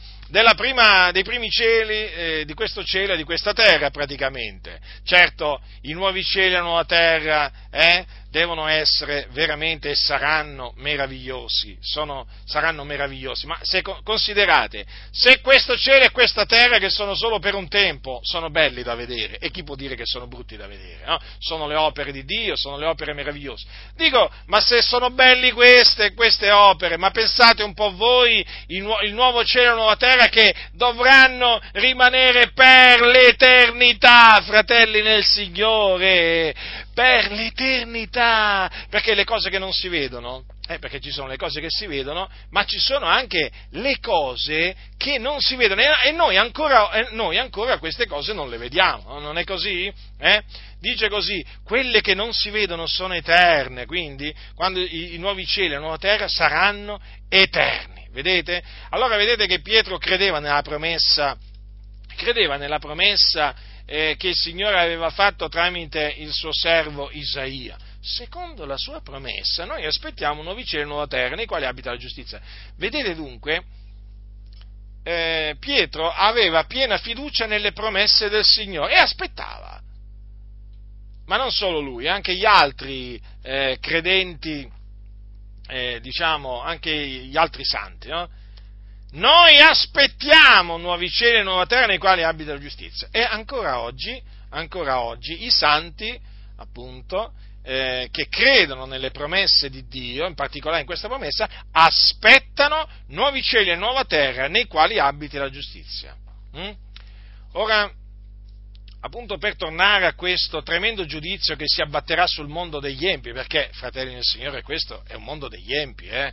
prima, dei primi cieli, eh, di questo cielo e di questa terra praticamente. Certo, i nuovi cieli e la nuova terra eh, devono essere veramente e saranno meravigliosi, sono, saranno meravigliosi, ma se considerate, se questo cielo e questa terra che sono solo per un tempo sono belli da vedere, e chi può dire che sono brutti da vedere? No? Sono le opere di Dio, sono le opere meravigliose. Dico, ma se sono belli queste, queste opere, ma pensate un po' voi, il, nu- il nuovo cielo e la nuova terra che dovranno rimanere per l'eternità, fratelli nel Signore, per l'eternità, perché le cose che non si vedono, eh, perché ci sono le cose che si vedono, ma ci sono anche le cose che non si vedono e noi ancora, noi ancora queste cose non le vediamo, non è così? Eh? Dice così, quelle che non si vedono sono eterne, quindi quando i, i nuovi cieli e la nuova terra saranno eterni, vedete? Allora vedete che Pietro credeva nella promessa, credeva nella promessa eh, che il Signore aveva fatto tramite il suo servo Isaia. secondo la sua promessa, noi aspettiamo un nuovo cielo e nuova terra nei quali abita la giustizia. Vedete dunque, eh, Pietro aveva piena fiducia nelle promesse del Signore e aspettava. Ma non solo lui, anche gli altri eh, credenti, eh, diciamo, anche gli altri santi, no? Noi aspettiamo nuovi cieli e nuova terra nei quali abita la giustizia. E ancora oggi, ancora oggi, i santi, appunto, eh, che credono nelle promesse di Dio, in particolare in questa promessa, aspettano nuovi cieli e nuova terra nei quali abiti la giustizia. Mm? Ora, appunto per tornare a questo tremendo giudizio che si abbatterà sul mondo degli empi, perché, fratelli del Signore, questo è un mondo degli empi, eh?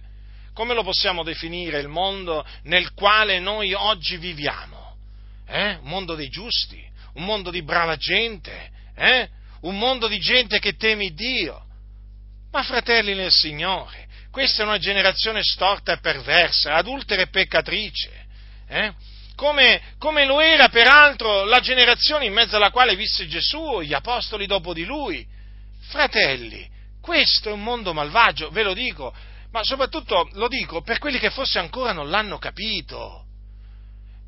Come lo possiamo definire il mondo nel quale noi oggi viviamo? Eh? Un mondo dei giusti, un mondo di brava gente, eh? un mondo di gente che teme Dio. Ma fratelli nel Signore, questa è una generazione storta e perversa, adultera e peccatrice. Eh? Come, come, lo era peraltro la generazione in mezzo alla quale visse Gesù, gli apostoli dopo di lui. Fratelli, questo è un mondo malvagio, ve lo dico, ma soprattutto lo dico per quelli che forse ancora non l'hanno capito.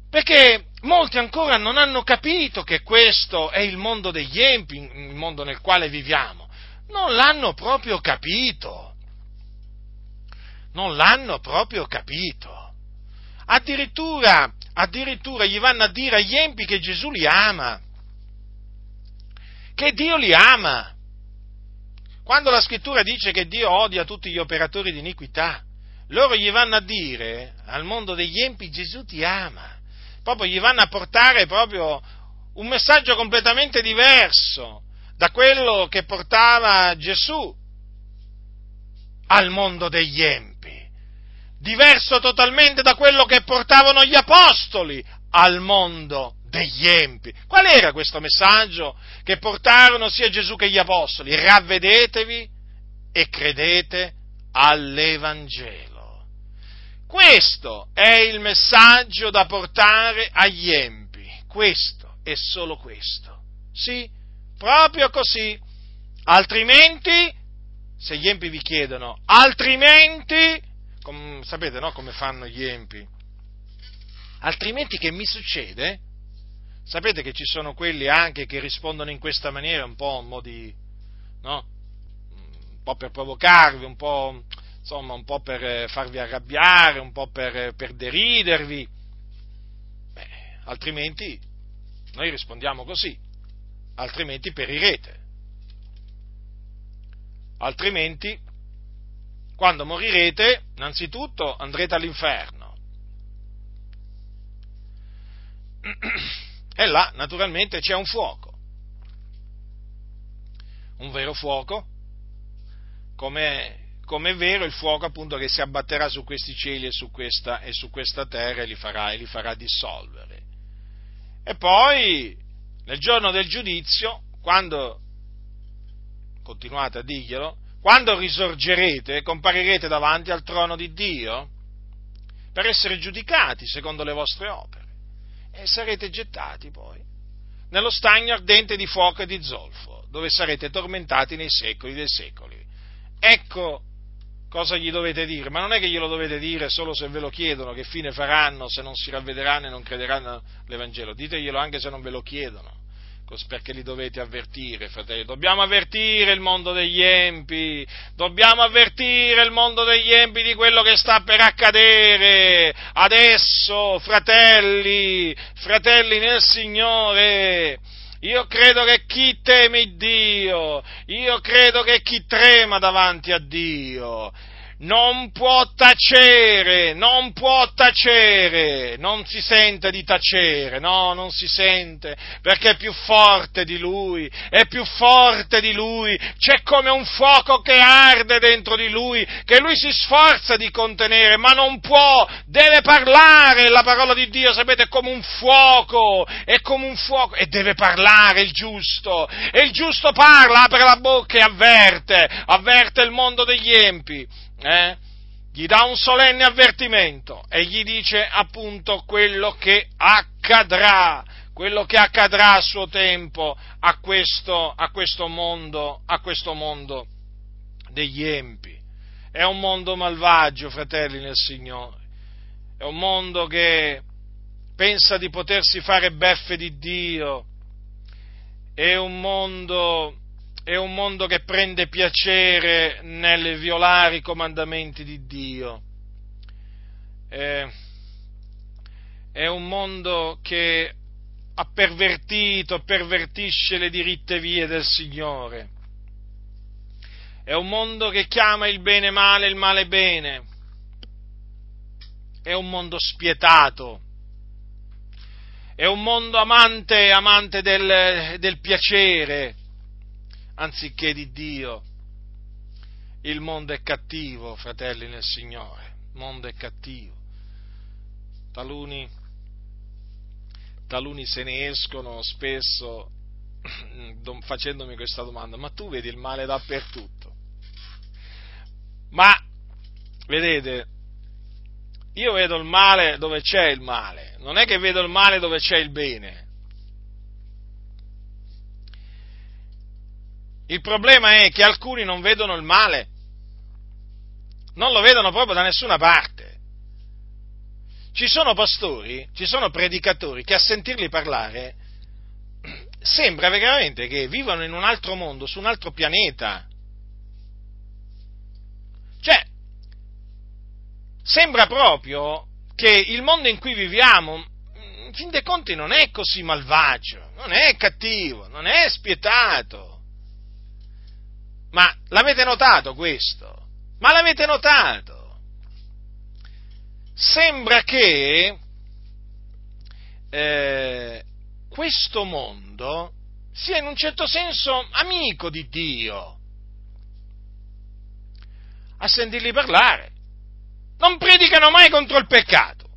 Perché molti ancora non hanno capito che questo è il mondo degli empi, il mondo nel quale viviamo. Non l'hanno proprio capito. Non l'hanno proprio capito. Addirittura, addirittura gli vanno a dire agli empi che Gesù li ama, che Dio li ama. Quando la scrittura dice che Dio odia tutti gli operatori di iniquità, loro gli vanno a dire al mondo degli empi Gesù ti ama. Proprio gli vanno a portare proprio un messaggio completamente diverso da quello che portava Gesù al mondo degli empi, diverso totalmente da quello che portavano gli apostoli al mondo degli empi. Qual era questo messaggio che portarono sia Gesù che gli apostoli? Ravvedetevi e credete all'Evangelo. Questo è il messaggio da portare agli empi, questo e solo questo. Sì, proprio così. Altrimenti, se gli empi vi chiedono, altrimenti, com, sapete no, come fanno gli empi? Altrimenti che mi succede? Sapete che ci sono quelli anche che rispondono in questa maniera, un po' un di, no? Un po' per provocarvi, un po' insomma un po' per eh, farvi arrabbiare, un po' per, eh, per deridervi, Beh, altrimenti noi rispondiamo così, altrimenti perirete, altrimenti quando morirete innanzitutto andrete all'inferno. E là naturalmente c'è un fuoco, un vero fuoco, come è vero il fuoco appunto che si abbatterà su questi cieli e su questa, e su questa terra e li, farà, e li farà dissolvere. E poi, nel giorno del giudizio, quando, continuate a dirglielo, quando risorgerete, comparirete davanti al trono di Dio per essere giudicati secondo le vostre opere e sarete gettati poi nello stagno ardente di fuoco e di zolfo, dove sarete tormentati nei secoli dei secoli. Ecco cosa gli dovete dire, ma non è che glielo dovete dire solo se ve lo chiedono, che fine faranno se non si ravvederanno e non crederanno all'Evangelo, diteglielo anche se non ve lo chiedono, perché li dovete avvertire, fratelli. Dobbiamo avvertire il mondo degli empi, dobbiamo avvertire il mondo degli empi di quello che sta per accadere adesso, fratelli, fratelli nel Signore. Io credo che chi teme Dio, io credo che chi trema davanti a Dio, non può tacere, non può tacere, non si sente di tacere, no, non si sente, perché è più forte di lui, è più forte di lui, c'è come un fuoco che arde dentro di lui, che lui si sforza di contenere, ma non può, deve parlare, la parola di Dio, sapete, è come un fuoco, è come un fuoco, e deve parlare il giusto, e il giusto parla, apre la bocca e avverte, avverte il mondo degli empi, eh, gli dà un solenne avvertimento e gli dice appunto quello che accadrà, quello che accadrà a suo tempo a questo, a questo mondo, a questo mondo degli empi. È un mondo malvagio, fratelli nel Signore. È un mondo che pensa di potersi fare beffe di Dio. È un mondo, è un mondo che prende piacere nel violare i comandamenti di Dio. È, è un mondo che ha pervertito, pervertisce le diritte vie del Signore. È un mondo che chiama il bene male il male bene. È un mondo spietato. È un mondo amante, amante del, del piacere, anziché di Dio. Il mondo è cattivo, fratelli nel Signore. Il mondo è cattivo. Taluni taluni se ne escono spesso facendomi questa domanda, ma tu vedi il male dappertutto? Ma, vedete, io vedo il male dove c'è il male, non è che vedo il male dove c'è il bene. Il problema è che alcuni non vedono il male, non lo vedono proprio da nessuna parte. Ci sono pastori, ci sono predicatori che a sentirli parlare sembra veramente che vivono in un altro mondo, su un altro pianeta. Cioè, sembra proprio che il mondo in cui viviamo, in fin dei conti, non è così malvagio, non è cattivo, non è spietato. Ma l'avete notato questo? Ma l'avete notato? sembra che eh, questo mondo sia in un certo senso amico di Dio. A sentirli parlare. Non predicano mai contro il peccato.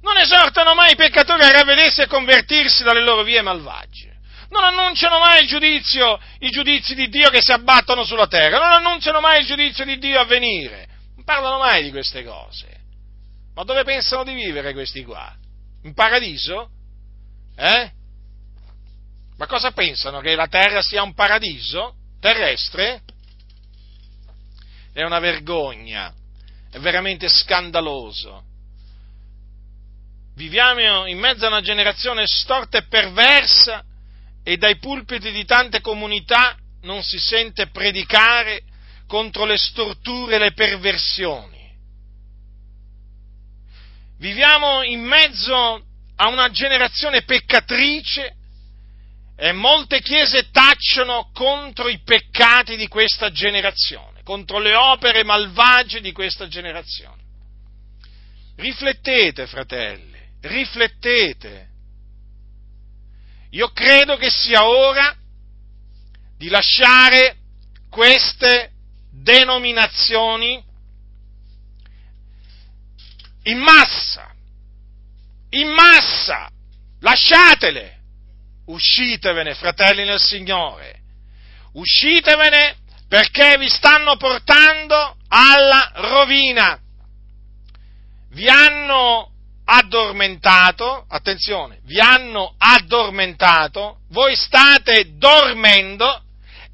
Non esortano mai i peccatori a ravvedersi e convertirsi dalle loro vie malvagie. Non annunciano mai il giudizio, i giudizi di Dio che si abbattono sulla terra. Non annunciano mai il giudizio di Dio a venire. Non parlano mai di queste cose. Ma dove pensano di vivere questi qua? In paradiso? Eh? Ma cosa pensano? Che la terra sia un paradiso terrestre? È una vergogna, è veramente scandaloso. Viviamo in mezzo a una generazione storta e perversa e dai pulpiti di tante comunità non si sente predicare contro le storture e le perversioni Viviamo in mezzo a una generazione peccatrice e molte chiese tacciano contro i peccati di questa generazione, contro le opere malvagie di questa generazione. Riflettete, fratelli, riflettete. Io credo che sia ora di lasciare queste denominazioni in massa, in massa, lasciatele, uscitevene, fratelli nel Signore, uscitevene perché vi stanno portando alla rovina. Vi hanno addormentato, attenzione, vi hanno addormentato, voi state dormendo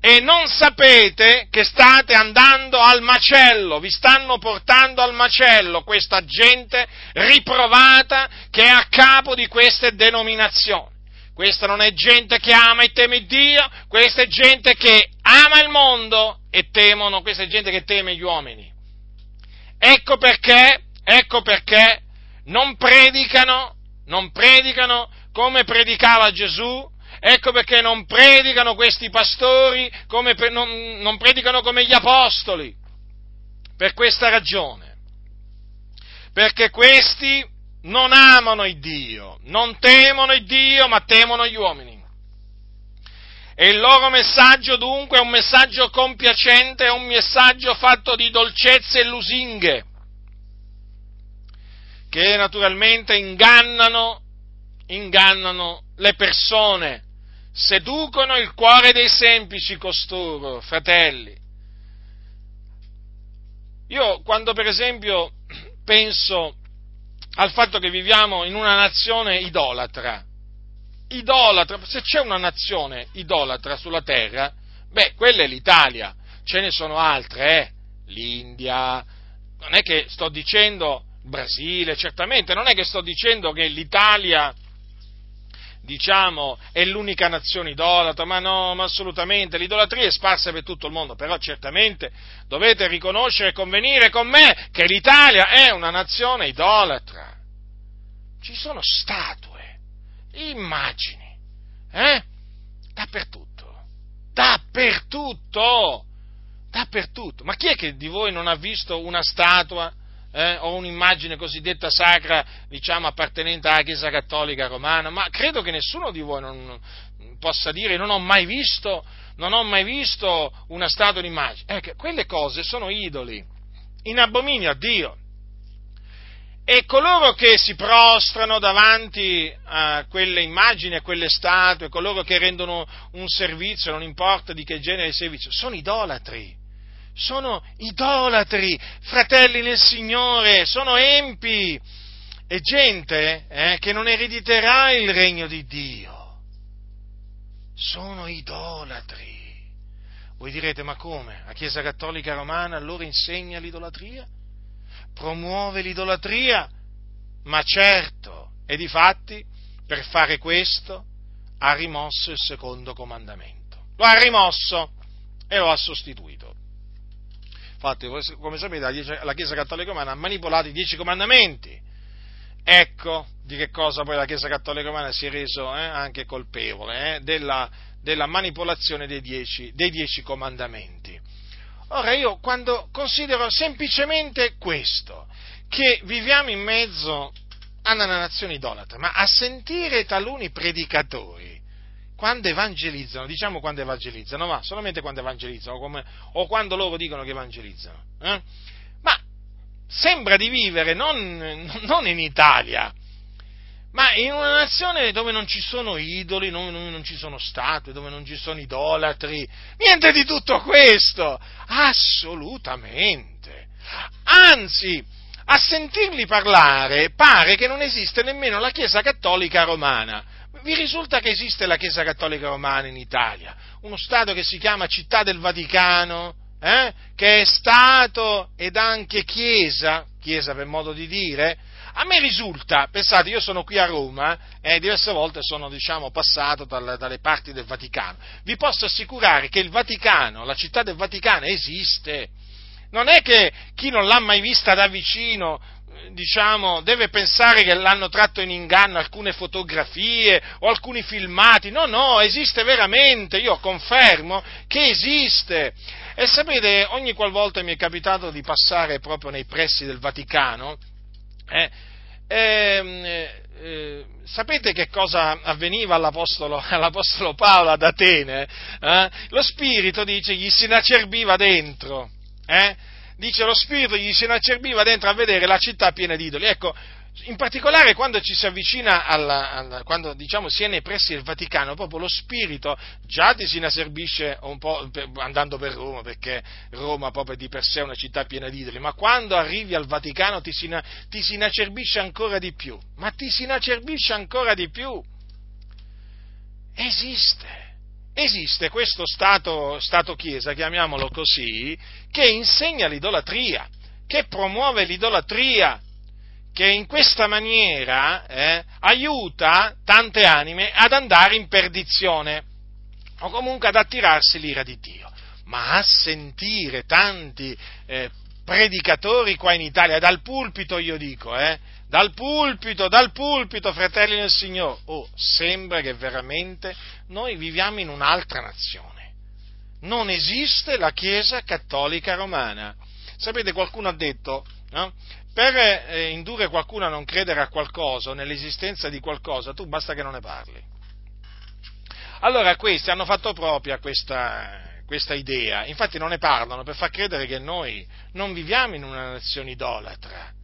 e non sapete che state andando al macello, vi stanno portando al macello questa gente riprovata che è a capo di queste denominazioni. Questa non è gente che ama e teme Dio, questa è gente che ama il mondo e temono, questa è gente che teme gli uomini. Ecco perché, ecco perché non predicano, non predicano come predicava Gesù, Ecco perché non predicano questi pastori, come, non, non predicano come gli apostoli. Per questa ragione. Perché questi non amano il Dio, non temono il Dio, ma temono gli uomini. E il loro messaggio dunque è un messaggio compiacente, è un messaggio fatto di dolcezze e lusinghe, che naturalmente ingannano, ingannano le persone seducono il cuore dei semplici costoro, fratelli. Io quando per esempio penso al fatto che viviamo in una nazione idolatra, idolatra, se c'è una nazione idolatra sulla terra, beh, quella è l'Italia. ce ne sono altre, eh? l'India, non è che sto dicendo Brasile, certamente, non è che sto dicendo che l'Italia diciamo, è l'unica nazione idolatra, ma no, ma assolutamente, l'idolatria è sparsa per tutto il mondo, però certamente dovete riconoscere e convenire con me che l'Italia è una nazione idolatra. Ci sono statue, immagini, eh? Dappertutto, dappertutto, dappertutto. Ma chi è che di voi non ha visto una statua? Eh, o un'immagine cosiddetta sacra, diciamo, appartenente alla Chiesa Cattolica Romana, ma credo che nessuno di voi non possa dire non ho mai visto, non ho mai visto una statua d'immagine. Ecco, quelle cose sono idoli, in abominio a Dio. E coloro che si prostrano davanti a quelle immagini, a quelle statue, coloro che rendono un servizio, non importa di che genere di servizio, sono idolatri sono idolatri, fratelli nel Signore, sono empi e gente eh, che non erediterà il regno di Dio. Sono idolatri. Voi direte, ma come? La Chiesa Cattolica Romana allora insegna l'idolatria? Promuove l'idolatria? Ma certo, e di fatti, per fare questo, ha rimosso il secondo comandamento. Lo ha rimosso e lo ha sostituito. Infatti, come sapete, la Chiesa Cattolica Romana ha manipolato i dieci comandamenti. Ecco di che cosa poi la Chiesa Cattolica Romana si è reso eh, anche colpevole, eh, della, della, manipolazione dei dieci, dei dieci comandamenti. Ora io quando considero semplicemente questo, che viviamo in mezzo a una nazione idolatra, ma a sentire taluni predicatori quando evangelizzano, diciamo quando evangelizzano, ma solamente quando evangelizzano, come, o quando loro dicono che evangelizzano, eh? ma sembra di vivere non, non, in Italia, ma in una nazione dove non ci sono idoli, dove non ci sono statue, dove non ci sono idolatri, niente di tutto questo, assolutamente. Anzi, a sentirli parlare pare che non esiste nemmeno la Chiesa Cattolica Romana vi risulta che esiste la Chiesa Cattolica Romana in Italia, uno Stato che si chiama Città del Vaticano, eh? che è Stato ed anche Chiesa, Chiesa per modo di dire, a me risulta, pensate, io sono qui a Roma e eh, diverse volte sono diciamo, passato dalle, dalle parti del Vaticano. Vi posso assicurare che il Vaticano, la città del Vaticano esiste. Non è che chi non l'ha mai vista da vicino diciamo, deve pensare che l'hanno tratto in inganno alcune fotografie o alcuni filmati. No, no, esiste veramente, io confermo che esiste. E sapete, ogni qualvolta mi è capitato di passare proprio nei pressi del Vaticano, eh, ehm, eh, eh, sapete che cosa avveniva all'Apostolo, all'Apostolo Paolo ad Atene? Eh? Lo Spirito, dice, gli si inacerbiva dentro. Eh? Dice lo spirito gli si inacerbiva dentro a vedere la città piena di idoli. Ecco, in particolare quando ci si avvicina alla, alla, quando diciamo si è nei pressi del Vaticano, proprio lo spirito già ti si inacerbisce un po' per, andando per Roma, perché Roma proprio di per sé è una città piena di idoli, ma quando arrivi al Vaticano ti si, ti si inacerbisce ancora di più, ma ti si inacerbisce ancora di più. Esiste esiste questo Stato, Stato Chiesa, chiamiamolo così, che insegna l'idolatria, che promuove l'idolatria, che in questa maniera eh, aiuta tante anime ad andare in perdizione o comunque ad attirarsi l'ira di Dio. Ma a sentire tanti eh, predicatori qua in Italia, dal pulpito io dico, eh, dal pulpito, dal pulpito, fratelli del Signore. Oh, sembra che veramente noi viviamo in un'altra nazione. Non esiste la Chiesa cattolica romana. Sapete, qualcuno ha detto, no? per eh, indurre qualcuno a non credere a qualcosa nell'esistenza di qualcosa, tu basta che non ne parli. Allora questi hanno fatto propria questa, questa idea, infatti non ne parlano per far credere che noi non viviamo in una nazione idolatra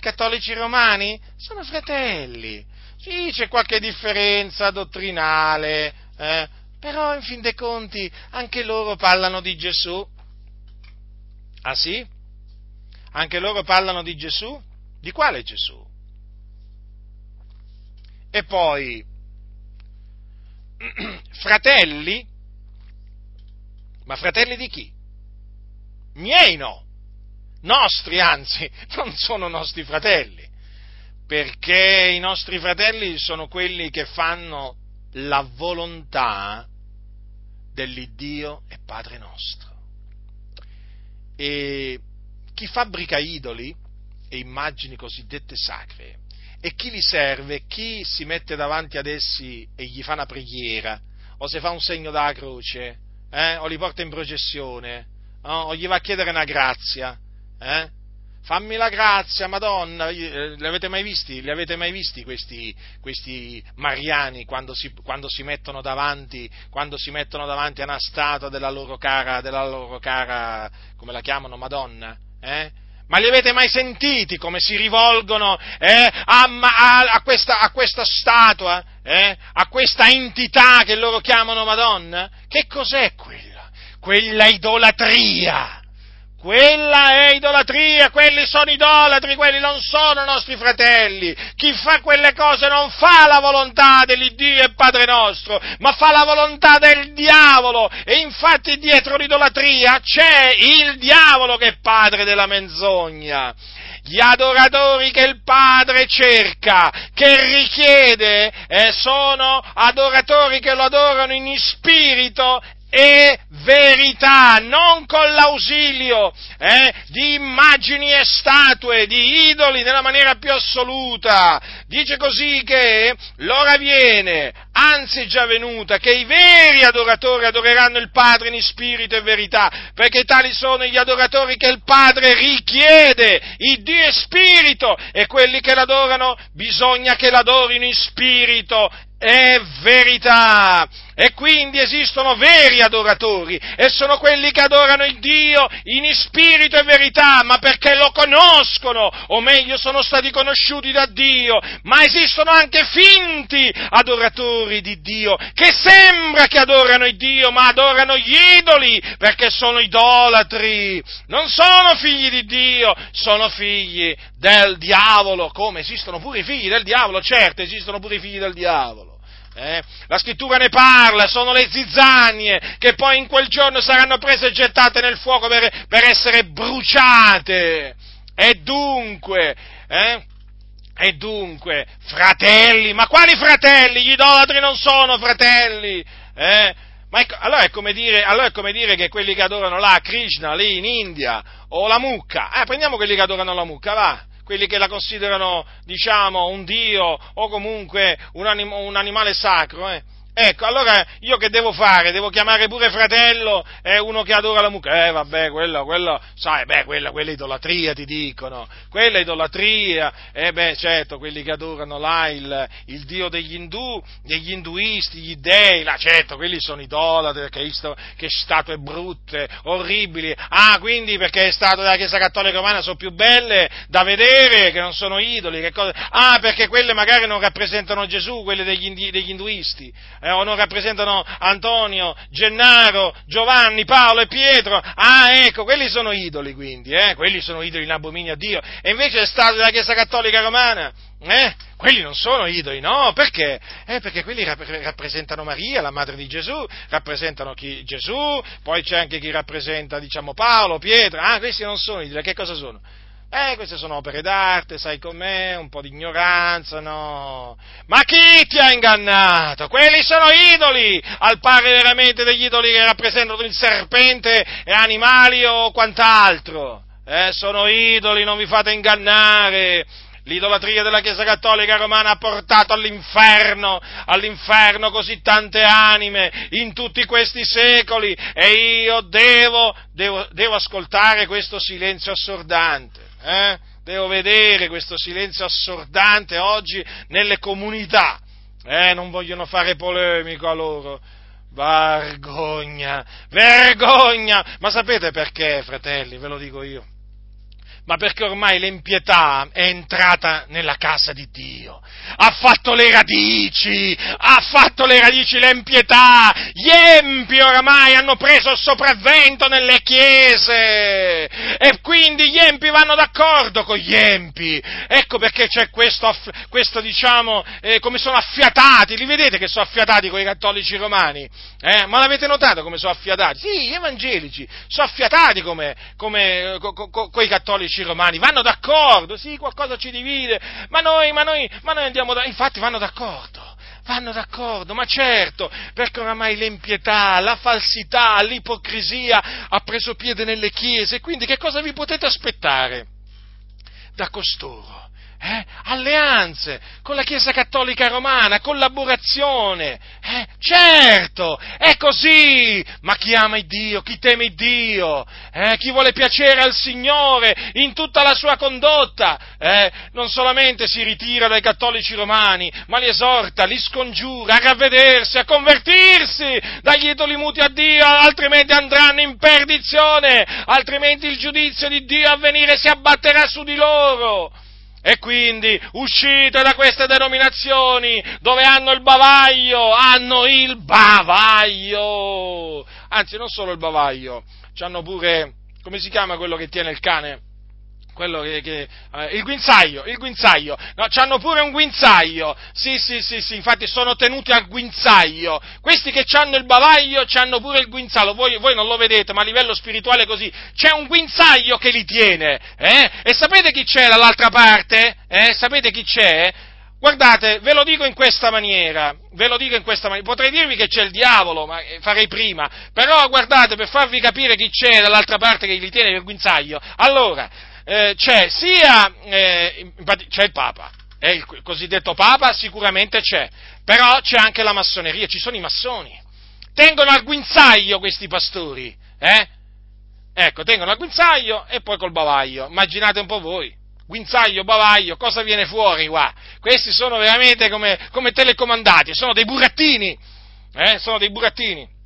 cattolici romani sono fratelli. Sì, c'è qualche differenza dottrinale, eh, però in fin dei conti anche loro parlano di Gesù. Ah sì? Anche loro parlano di Gesù? Di quale Gesù? E poi, fratelli? Ma fratelli di chi? miei no, nostri anzi, non sono nostri fratelli, perché i nostri fratelli sono quelli che fanno la volontà dell'Iddio e Padre nostro. E chi fabbrica idoli e immagini cosiddette sacre e chi li serve, chi si mette davanti ad essi e gli fa una preghiera, o se fa un segno della croce, eh, o li porta in processione, o gli va a chiedere una grazia, eh? fammi la grazia, Madonna, eh, li avete mai visti, li avete mai visti questi, questi mariani quando si, quando si, mettono davanti, quando si mettono davanti a una statua della loro cara, della loro cara come la chiamano, Madonna? Eh? Ma li avete mai sentiti come si rivolgono eh, a, a, a, questa, a, questa, statua, eh, a questa entità che loro chiamano Madonna? Che cos'è quella? Quella idolatria! Quella è idolatria, quelli sono idolatri, quelli non sono nostri fratelli. Chi fa quelle cose non fa la volontà dell'Iddio e Padre nostro, ma fa la volontà del diavolo. E infatti dietro l'idolatria c'è il diavolo che è padre della menzogna. Gli adoratori che il Padre cerca, che richiede, eh, sono adoratori che lo adorano in spirito e verità, non con l'ausilio eh, di immagini e statue, di idoli nella maniera più assoluta. Dice così che l'ora viene, anzi è già venuta, che i veri adoratori adoreranno il Padre in spirito e verità, perché tali sono gli adoratori che il Padre richiede, il Dio è spirito, e quelli che l'adorano bisogna che l'adorino in spirito e verità. E quindi esistono veri adoratori e sono quelli che adorano il Dio in spirito e verità, ma perché lo conoscono, o meglio sono stati conosciuti da Dio, ma esistono anche finti adoratori di Dio, che sembra che adorano il Dio, ma adorano gli idoli, perché sono idolatri, non sono figli di Dio, sono figli del diavolo, come esistono pure i figli del diavolo, certo esistono pure i figli del diavolo. Eh? La scrittura ne parla, sono le zizzanie che poi in quel giorno saranno prese e gettate nel fuoco per, per essere bruciate. E dunque, eh? E dunque, fratelli, ma quali fratelli? Gli idolatri non sono fratelli. Eh? Ma ecco, allora, è dire, allora, è come dire, che quelli che adorano là Krishna, lì in India, o la mucca, eh, prendiamo quelli che adorano la mucca, va, quelli che la considerano, diciamo, un dio o comunque un, anim- un animale sacro, eh? Ecco, allora io che devo fare? Devo chiamare pure fratello e uno che adora la mucca? Eh, vabbè, quello, quello, sai, beh, quella, quella idolatria ti dicono, quella idolatria, eh beh, certo, quelli che adorano là il, il dio degli indù, degli induisti, gli dei, là, certo, quelli sono idolatri, che, che statue brutte, orribili, ah, quindi perché statue della Chiesa Cattolica Romana sono più belle da vedere, che non sono idoli, che cosa, ah, perché quelle magari non rappresentano Gesù, quelle degli, degli induisti, eh, o non rappresentano Antonio, Gennaro, Giovanni, Paolo e Pietro. Ah, ecco, quelli sono idoli quindi, eh? quelli sono idoli in abominio a Dio. E invece è stato della Chiesa Cattolica Romana, eh? quelli non sono idoli, no? Perché? Eh, perché quelli rappresentano Maria, la madre di Gesù, rappresentano chi? Gesù, poi c'è anche chi rappresenta, diciamo, Paolo, Pietro. Ah, questi non sono idoli, che cosa sono? Eh, queste sono opere d'arte, sai com'è, un po' di ignoranza, no. Ma chi ti ha ingannato? Quelli sono idoli, al pari veramente degli idoli che rappresentano il serpente e animali o quant'altro. Eh, sono idoli, non vi fate ingannare. L'idolatria della Chiesa Cattolica Romana ha portato all'inferno, all'inferno così tante anime in tutti questi secoli e io devo, devo, devo ascoltare questo silenzio assordante. Eh? Devo vedere questo silenzio assordante oggi nelle comunità. Eh, non vogliono fare polemico a loro. Vergogna, vergogna! Ma sapete perché, fratelli? Ve lo dico io. Ma perché ormai l'empietà è entrata nella casa di Dio, ha fatto le radici, ha fatto le radici l'empietà, gli empi oramai hanno preso il sopravvento nelle chiese e quindi gli empi vanno d'accordo con gli empi, ecco perché c'è questo, questo diciamo, eh, come sono affiatati, li vedete che sono affiatati con i cattolici romani? Eh? Ma l'avete notato come sono affiatati? Sì, gli evangelici sono affiatati come, come con co, co, i cattolici cattolici romani, vanno d'accordo, sì, qualcosa ci divide, ma noi, ma noi, ma noi andiamo da... infatti vanno d'accordo. Vanno d'accordo, ma certo, perché oramai l'empietà, la falsità, l'ipocrisia ha preso piede nelle chiese, quindi che cosa vi potete aspettare da costoro? Eh? alleanze con la Chiesa Cattolica Romana, collaborazione, eh? certo, è così, ma chi ama il Dio, chi teme il Dio, eh? chi vuole piacere al Signore in tutta la sua condotta, eh? non solamente si ritira dai cattolici romani, ma li esorta, li scongiura a ravvedersi, a convertirsi dagli idoli muti a Dio, altrimenti andranno in perdizione, altrimenti il giudizio di Dio a venire si abbatterà su di loro. E quindi uscite da queste denominazioni dove hanno il bavaglio, hanno il bavaglio. Anzi, non solo il bavaglio, hanno pure, come si chiama quello che tiene il cane? Quello che, che eh, il guinzaglio, il guinzaglio, no, hanno pure un guinzaglio, sì, sì, sì, sì, infatti sono tenuti al guinzaglio, questi che hanno il bavaglio hanno pure il guinzaglio, voi, voi, non lo vedete, ma a livello spirituale così, c'è un guinzaglio che li tiene, eh? E sapete chi c'è dall'altra parte? Eh? Sapete chi c'è? Guardate, ve lo dico in questa maniera, ve lo dico in questa maniera, potrei dirvi che c'è il diavolo, ma eh, farei prima, però guardate, per farvi capire chi c'è dall'altra parte che li tiene il guinzaglio, allora, eh, c'è sia, eh, c'è il Papa, eh, il cosiddetto Papa sicuramente c'è, però c'è anche la massoneria, ci sono i massoni. Tengono al guinzaglio questi pastori, eh? Ecco, tengono al guinzaglio e poi col bavaglio. Immaginate un po' voi. Guinzaglio, bavaglio, cosa viene fuori qua? Questi sono veramente come, come telecomandati, sono dei burattini, eh? Sono dei burattini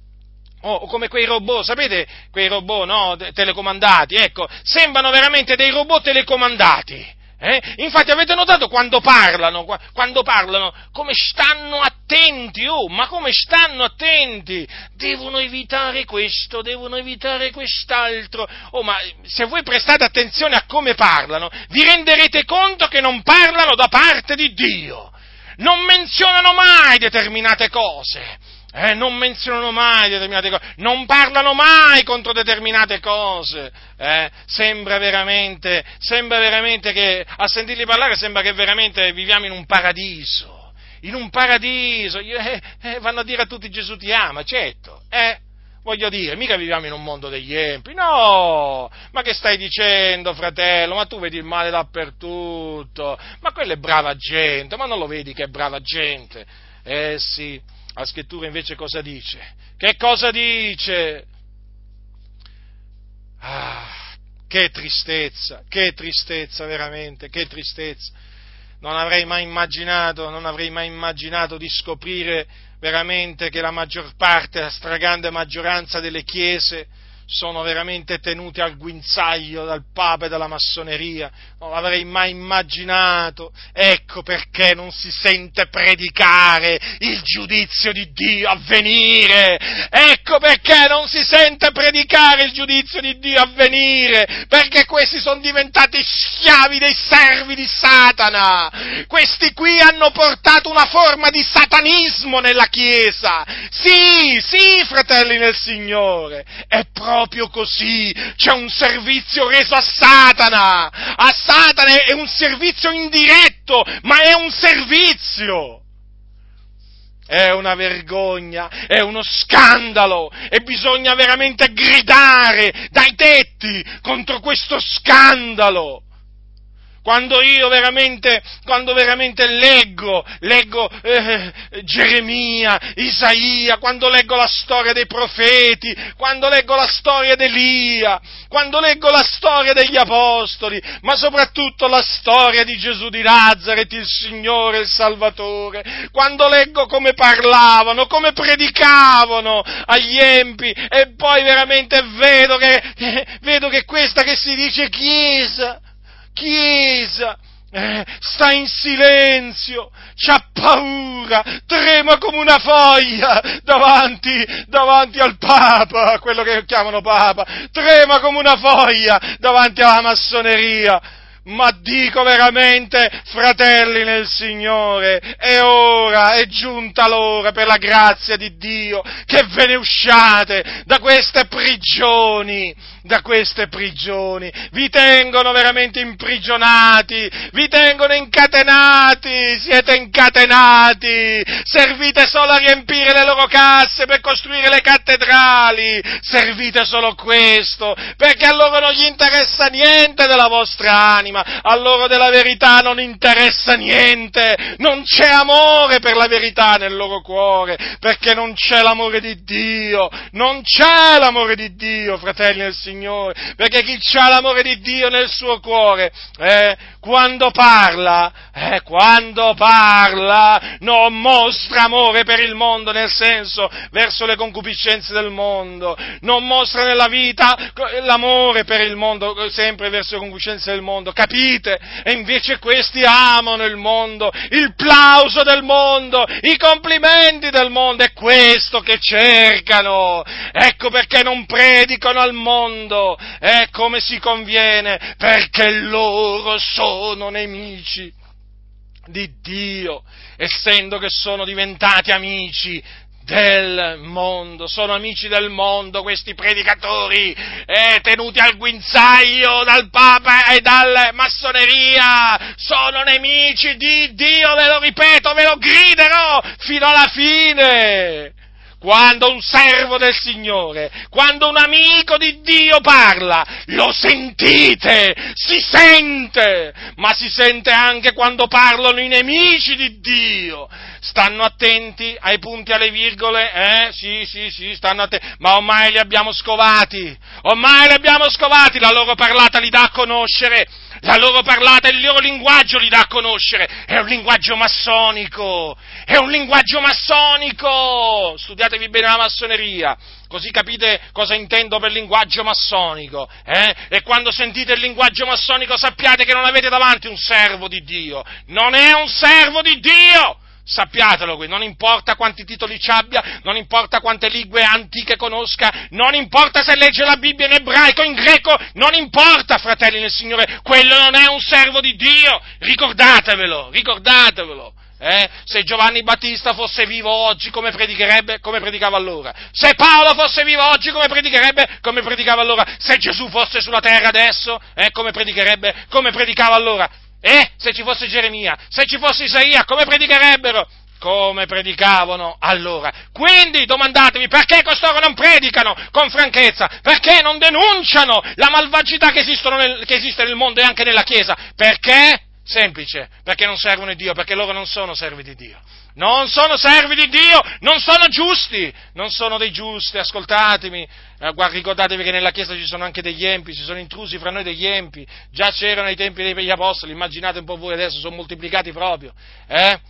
o come quei robot, sapete quei robot no, telecomandati, ecco, sembrano veramente dei robot telecomandati. Eh? Infatti avete notato quando parlano, quando parlano, come stanno attenti, oh, ma come stanno attenti? Devono evitare questo, devono evitare quest'altro. Oh, ma se voi prestate attenzione a come parlano, vi renderete conto che non parlano da parte di Dio. Non menzionano mai determinate cose eh, non menzionano mai determinate cose, non parlano mai contro determinate cose. Eh, sembra, veramente, sembra veramente che, a sentirli parlare, sembra che veramente viviamo in un paradiso. In un paradiso. Eh, eh, vanno a dire a tutti Gesù ti ama, certo. Eh, voglio dire, mica viviamo in un mondo degli empi, no! Ma che stai dicendo, fratello? Ma tu vedi il male dappertutto, ma quella è brava gente, ma non lo vedi che è brava gente? Eh sì, la scrittura invece cosa dice? Che cosa dice? Ah, che tristezza, che tristezza veramente, che tristezza. Non avrei mai immaginato, non avrei mai immaginato di scoprire veramente che la maggior parte, la stragrande maggioranza delle chiese sono veramente tenuti al guinzaglio dal Papa e dalla massoneria, non l'avrei mai immaginato, ecco perché non si sente predicare il giudizio di Dio a venire, ecco perché non si sente predicare il giudizio di Dio a venire, perché questi sono diventati schiavi dei servi di Satana, questi qui hanno portato una forma di satanismo nella Chiesa, sì, sì, fratelli nel Signore, è proprio proprio così, c'è un servizio reso a Satana, a Satana è un servizio indiretto, ma è un servizio. È una vergogna, è uno scandalo e bisogna veramente gridare dai tetti contro questo scandalo quando io veramente, quando veramente leggo, leggo eh, Geremia, Isaia, quando leggo la storia dei profeti, quando leggo la storia di Elia, quando leggo la storia degli apostoli, ma soprattutto la storia di Gesù di Nazareth, il Signore, il Salvatore, quando leggo come parlavano, come predicavano agli empi e poi veramente vedo che, vedo che questa che si dice Chiesa, Chiesa eh, sta in silenzio, c'ha paura, trema come una foglia davanti, davanti al Papa, quello che chiamano Papa, trema come una foglia davanti alla massoneria. Ma dico veramente, fratelli nel Signore, è ora, è giunta l'ora per la grazia di Dio che ve ne usciate da queste prigioni, da queste prigioni, vi tengono veramente imprigionati, vi tengono incatenati, siete incatenati, servite solo a riempire le loro casse per costruire le cattedrali, servite solo questo, perché a loro non gli interessa niente della vostra anima, a loro della verità non interessa niente, non c'è amore per la verità nel loro cuore, perché non c'è l'amore di Dio, non c'è l'amore di Dio, fratelli del Signore. Signore, perché chi ha l'amore di Dio nel suo cuore, eh, quando parla, eh, quando parla, non mostra amore per il mondo, nel senso, verso le concupiscenze del mondo, non mostra nella vita l'amore per il mondo, sempre verso le concupiscenze del mondo, capite? E invece questi amano il mondo, il plauso del mondo, i complimenti del mondo, è questo che cercano, ecco perché non predicano al mondo, mondo è come si conviene, perché loro sono nemici di Dio, essendo che sono diventati amici del mondo, sono amici del mondo questi predicatori eh, tenuti al guinzaglio dal Papa e dalla massoneria, sono nemici di Dio, ve lo ripeto, ve lo griderò fino alla fine quando un servo del Signore, quando un amico di Dio parla, lo sentite, si sente, ma si sente anche quando parlano i nemici di Dio. Stanno attenti ai punti, alle virgole, eh? Sì, sì, sì, stanno attenti, ma ormai li abbiamo scovati, ormai li abbiamo scovati, la loro parlata li dà a conoscere la loro parlata, il loro linguaggio li dà a conoscere, è un linguaggio massonico, è un linguaggio massonico, studiatevi bene la massoneria, così capite cosa intendo per linguaggio massonico, eh? e quando sentite il linguaggio massonico sappiate che non avete davanti un servo di Dio, non è un servo di Dio! Sappiatelo qui, non importa quanti titoli ci abbia, non importa quante lingue antiche conosca, non importa se legge la Bibbia in ebraico, in greco, non importa, fratelli nel Signore, quello non è un servo di Dio, ricordatevelo, ricordatevelo. Eh? Se Giovanni Battista fosse vivo oggi, come predicherebbe? Come predicava allora? Se Paolo fosse vivo oggi, come predicherebbe? Come predicava allora? Se Gesù fosse sulla terra adesso, eh? come predicherebbe? Come predicava allora? Eh? Se ci fosse Geremia, se ci fosse Isaia, come predicherebbero? Come predicavano allora? Quindi domandatevi perché costoro non predicano con franchezza? Perché non denunciano la malvagità che, nel, che esiste nel mondo e anche nella Chiesa? Perché? Semplice, perché non servono Dio, perché loro non sono servi di Dio. Non sono servi di Dio, non sono giusti, non sono dei giusti, ascoltatemi, eh, ricordatevi che nella Chiesa ci sono anche degli empi, ci sono intrusi fra noi degli empi, già c'erano ai tempi degli apostoli, immaginate un po' voi adesso, sono moltiplicati proprio, eh?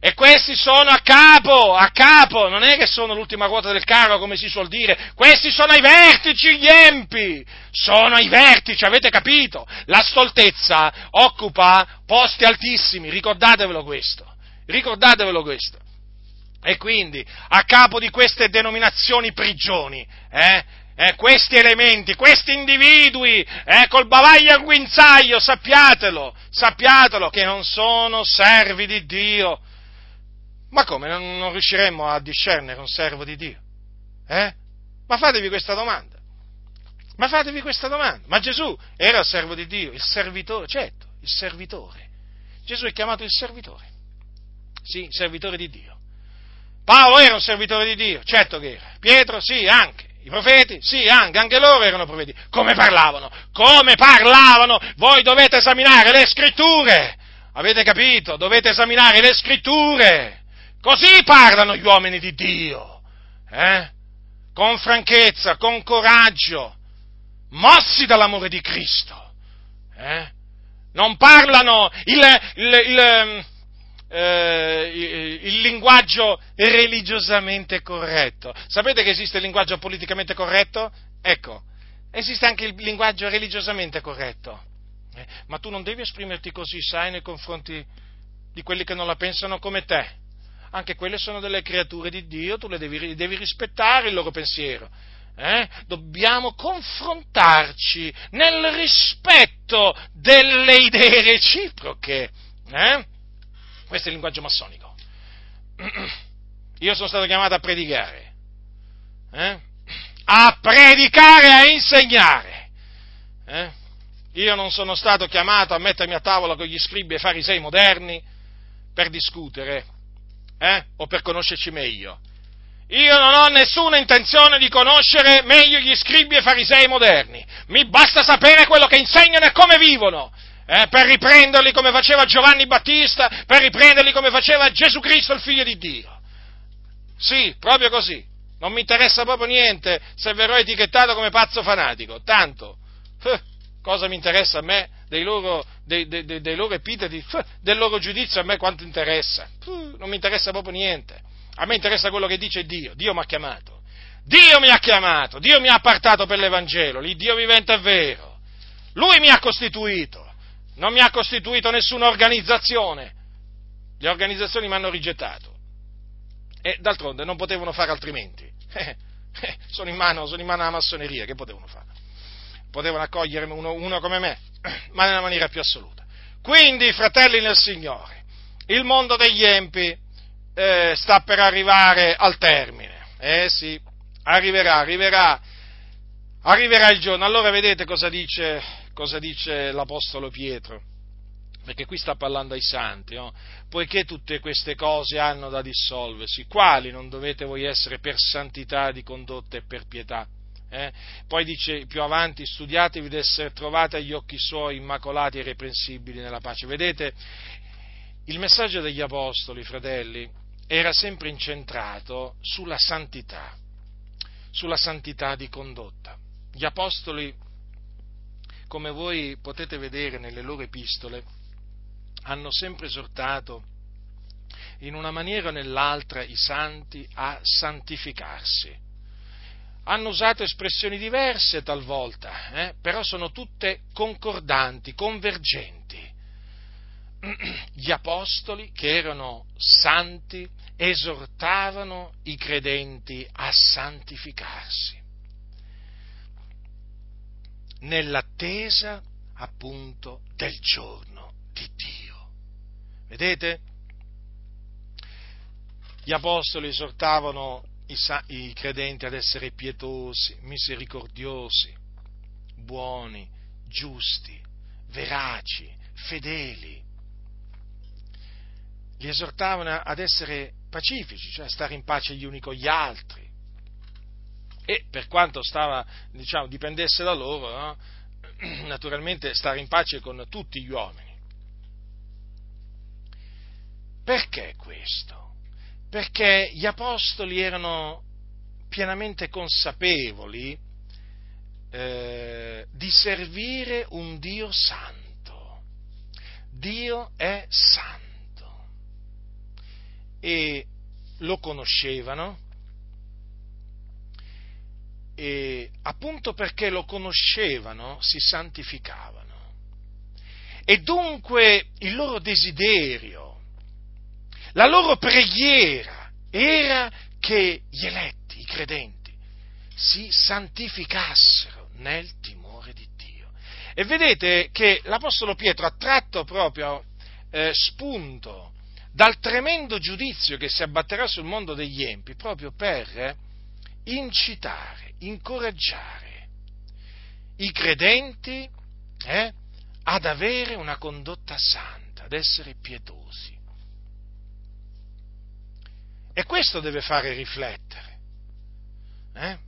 E questi sono a capo, a capo, non è che sono l'ultima ruota del carro, come si suol dire, questi sono ai vertici gli empi, sono ai vertici, avete capito? La stoltezza occupa posti altissimi, ricordatevelo questo, ricordatevelo questo. E quindi, a capo di queste denominazioni prigioni, eh, eh, questi elementi, questi individui, eh, col bavaglio al guinzaglio, sappiatelo, sappiatelo che non sono servi di Dio, ma come? Non, non riusciremmo a discernere un servo di Dio? Eh? Ma fatevi questa domanda. Ma fatevi questa domanda. Ma Gesù era il servo di Dio, il servitore, certo, il servitore. Gesù è chiamato il servitore. Sì, servitore di Dio. Paolo era un servitore di Dio, certo che era. Pietro, sì, anche. I profeti? Sì, anche, anche loro erano profeti. Come parlavano? Come parlavano? Voi dovete esaminare le scritture. Avete capito? Dovete esaminare le scritture. Così parlano gli uomini di Dio, eh? con franchezza, con coraggio, mossi dall'amore di Cristo. Eh? Non parlano il, il, il, eh, il, linguaggio religiosamente corretto. Sapete che esiste il linguaggio politicamente corretto? Ecco, esiste anche il linguaggio religiosamente corretto. Eh? Ma tu non devi esprimerti così, sai, nei confronti di quelli che non la pensano come te. Anche quelle sono delle creature di Dio, tu le devi, devi rispettare il loro pensiero. Eh? Dobbiamo confrontarci nel rispetto delle idee reciproche. Eh? Questo è il linguaggio massonico. Io sono stato chiamato a predicare. Eh? A predicare, a insegnare. Eh? Io non sono stato chiamato a mettermi a tavola con gli scribi e farisei moderni per discutere eh? o per conoscerci meglio. Io non ho nessuna intenzione di conoscere meglio gli scribi e farisei moderni. Mi basta sapere quello che insegnano e come vivono. Eh, per riprenderli come faceva Giovanni Battista, per riprenderli come faceva Gesù Cristo, il figlio di Dio. Sì, proprio così. Non mi interessa proprio niente se verrò etichettato come pazzo fanatico. Tanto, eh, cosa mi interessa a me dei loro, dei, dei, dei loro epiteti, del loro giudizio a me quanto interessa? Non mi interessa proprio niente. A me interessa quello che dice Dio. Dio mi ha chiamato. Dio mi ha chiamato. Dio mi ha appartato per l'Evangelo. L'Iddio vivente è vero. Lui mi ha costituito. Non mi ha costituito nessuna organizzazione. Le organizzazioni mi hanno rigettato. E d'altronde non potevano fare altrimenti. sono, in mano, sono in mano alla massoneria, che potevano fare? Potevano accogliere uno, uno come me ma nella maniera più assoluta. Quindi, fratelli nel Signore, il mondo degli empi eh, sta per arrivare al termine. Eh sì, arriverà, arriverà, arriverà il giorno. Allora vedete cosa dice, cosa dice l'Apostolo Pietro? Perché qui sta parlando ai santi, no? poiché tutte queste cose hanno da dissolversi, quali non dovete voi essere per santità di condotta e per pietà? Eh? Poi dice più avanti, studiatevi di essere trovati agli occhi suoi immacolati e irreprensibili nella pace. Vedete, il messaggio degli apostoli, fratelli, era sempre incentrato sulla santità, sulla santità di condotta. Gli apostoli, come voi potete vedere nelle loro epistole, hanno sempre esortato in una maniera o nell'altra i santi a santificarsi hanno usato espressioni diverse talvolta, eh, però sono tutte concordanti, convergenti. Gli apostoli, che erano santi, esortavano i credenti a santificarsi, nell'attesa appunto del giorno di Dio. Vedete? Gli apostoli esortavano i, i credenti ad essere pietosi, misericordiosi, buoni, giusti, veraci, fedeli. Li esortavano ad essere pacifici, cioè a stare in pace gli uni con gli altri. E per quanto stava, diciamo, dipendesse da loro, no? naturalmente stare in pace con tutti gli uomini. Perché questo? Perché gli apostoli erano pienamente consapevoli eh, di servire un Dio santo. Dio è santo e lo conoscevano e appunto perché lo conoscevano si santificavano. E dunque il loro desiderio la loro preghiera era che gli eletti, i credenti, si santificassero nel timore di Dio. E vedete che l'Apostolo Pietro ha tratto proprio eh, spunto dal tremendo giudizio che si abbatterà sul mondo degli empi proprio per incitare, incoraggiare i credenti eh, ad avere una condotta santa, ad essere pietosi. E questo deve fare riflettere. Eh?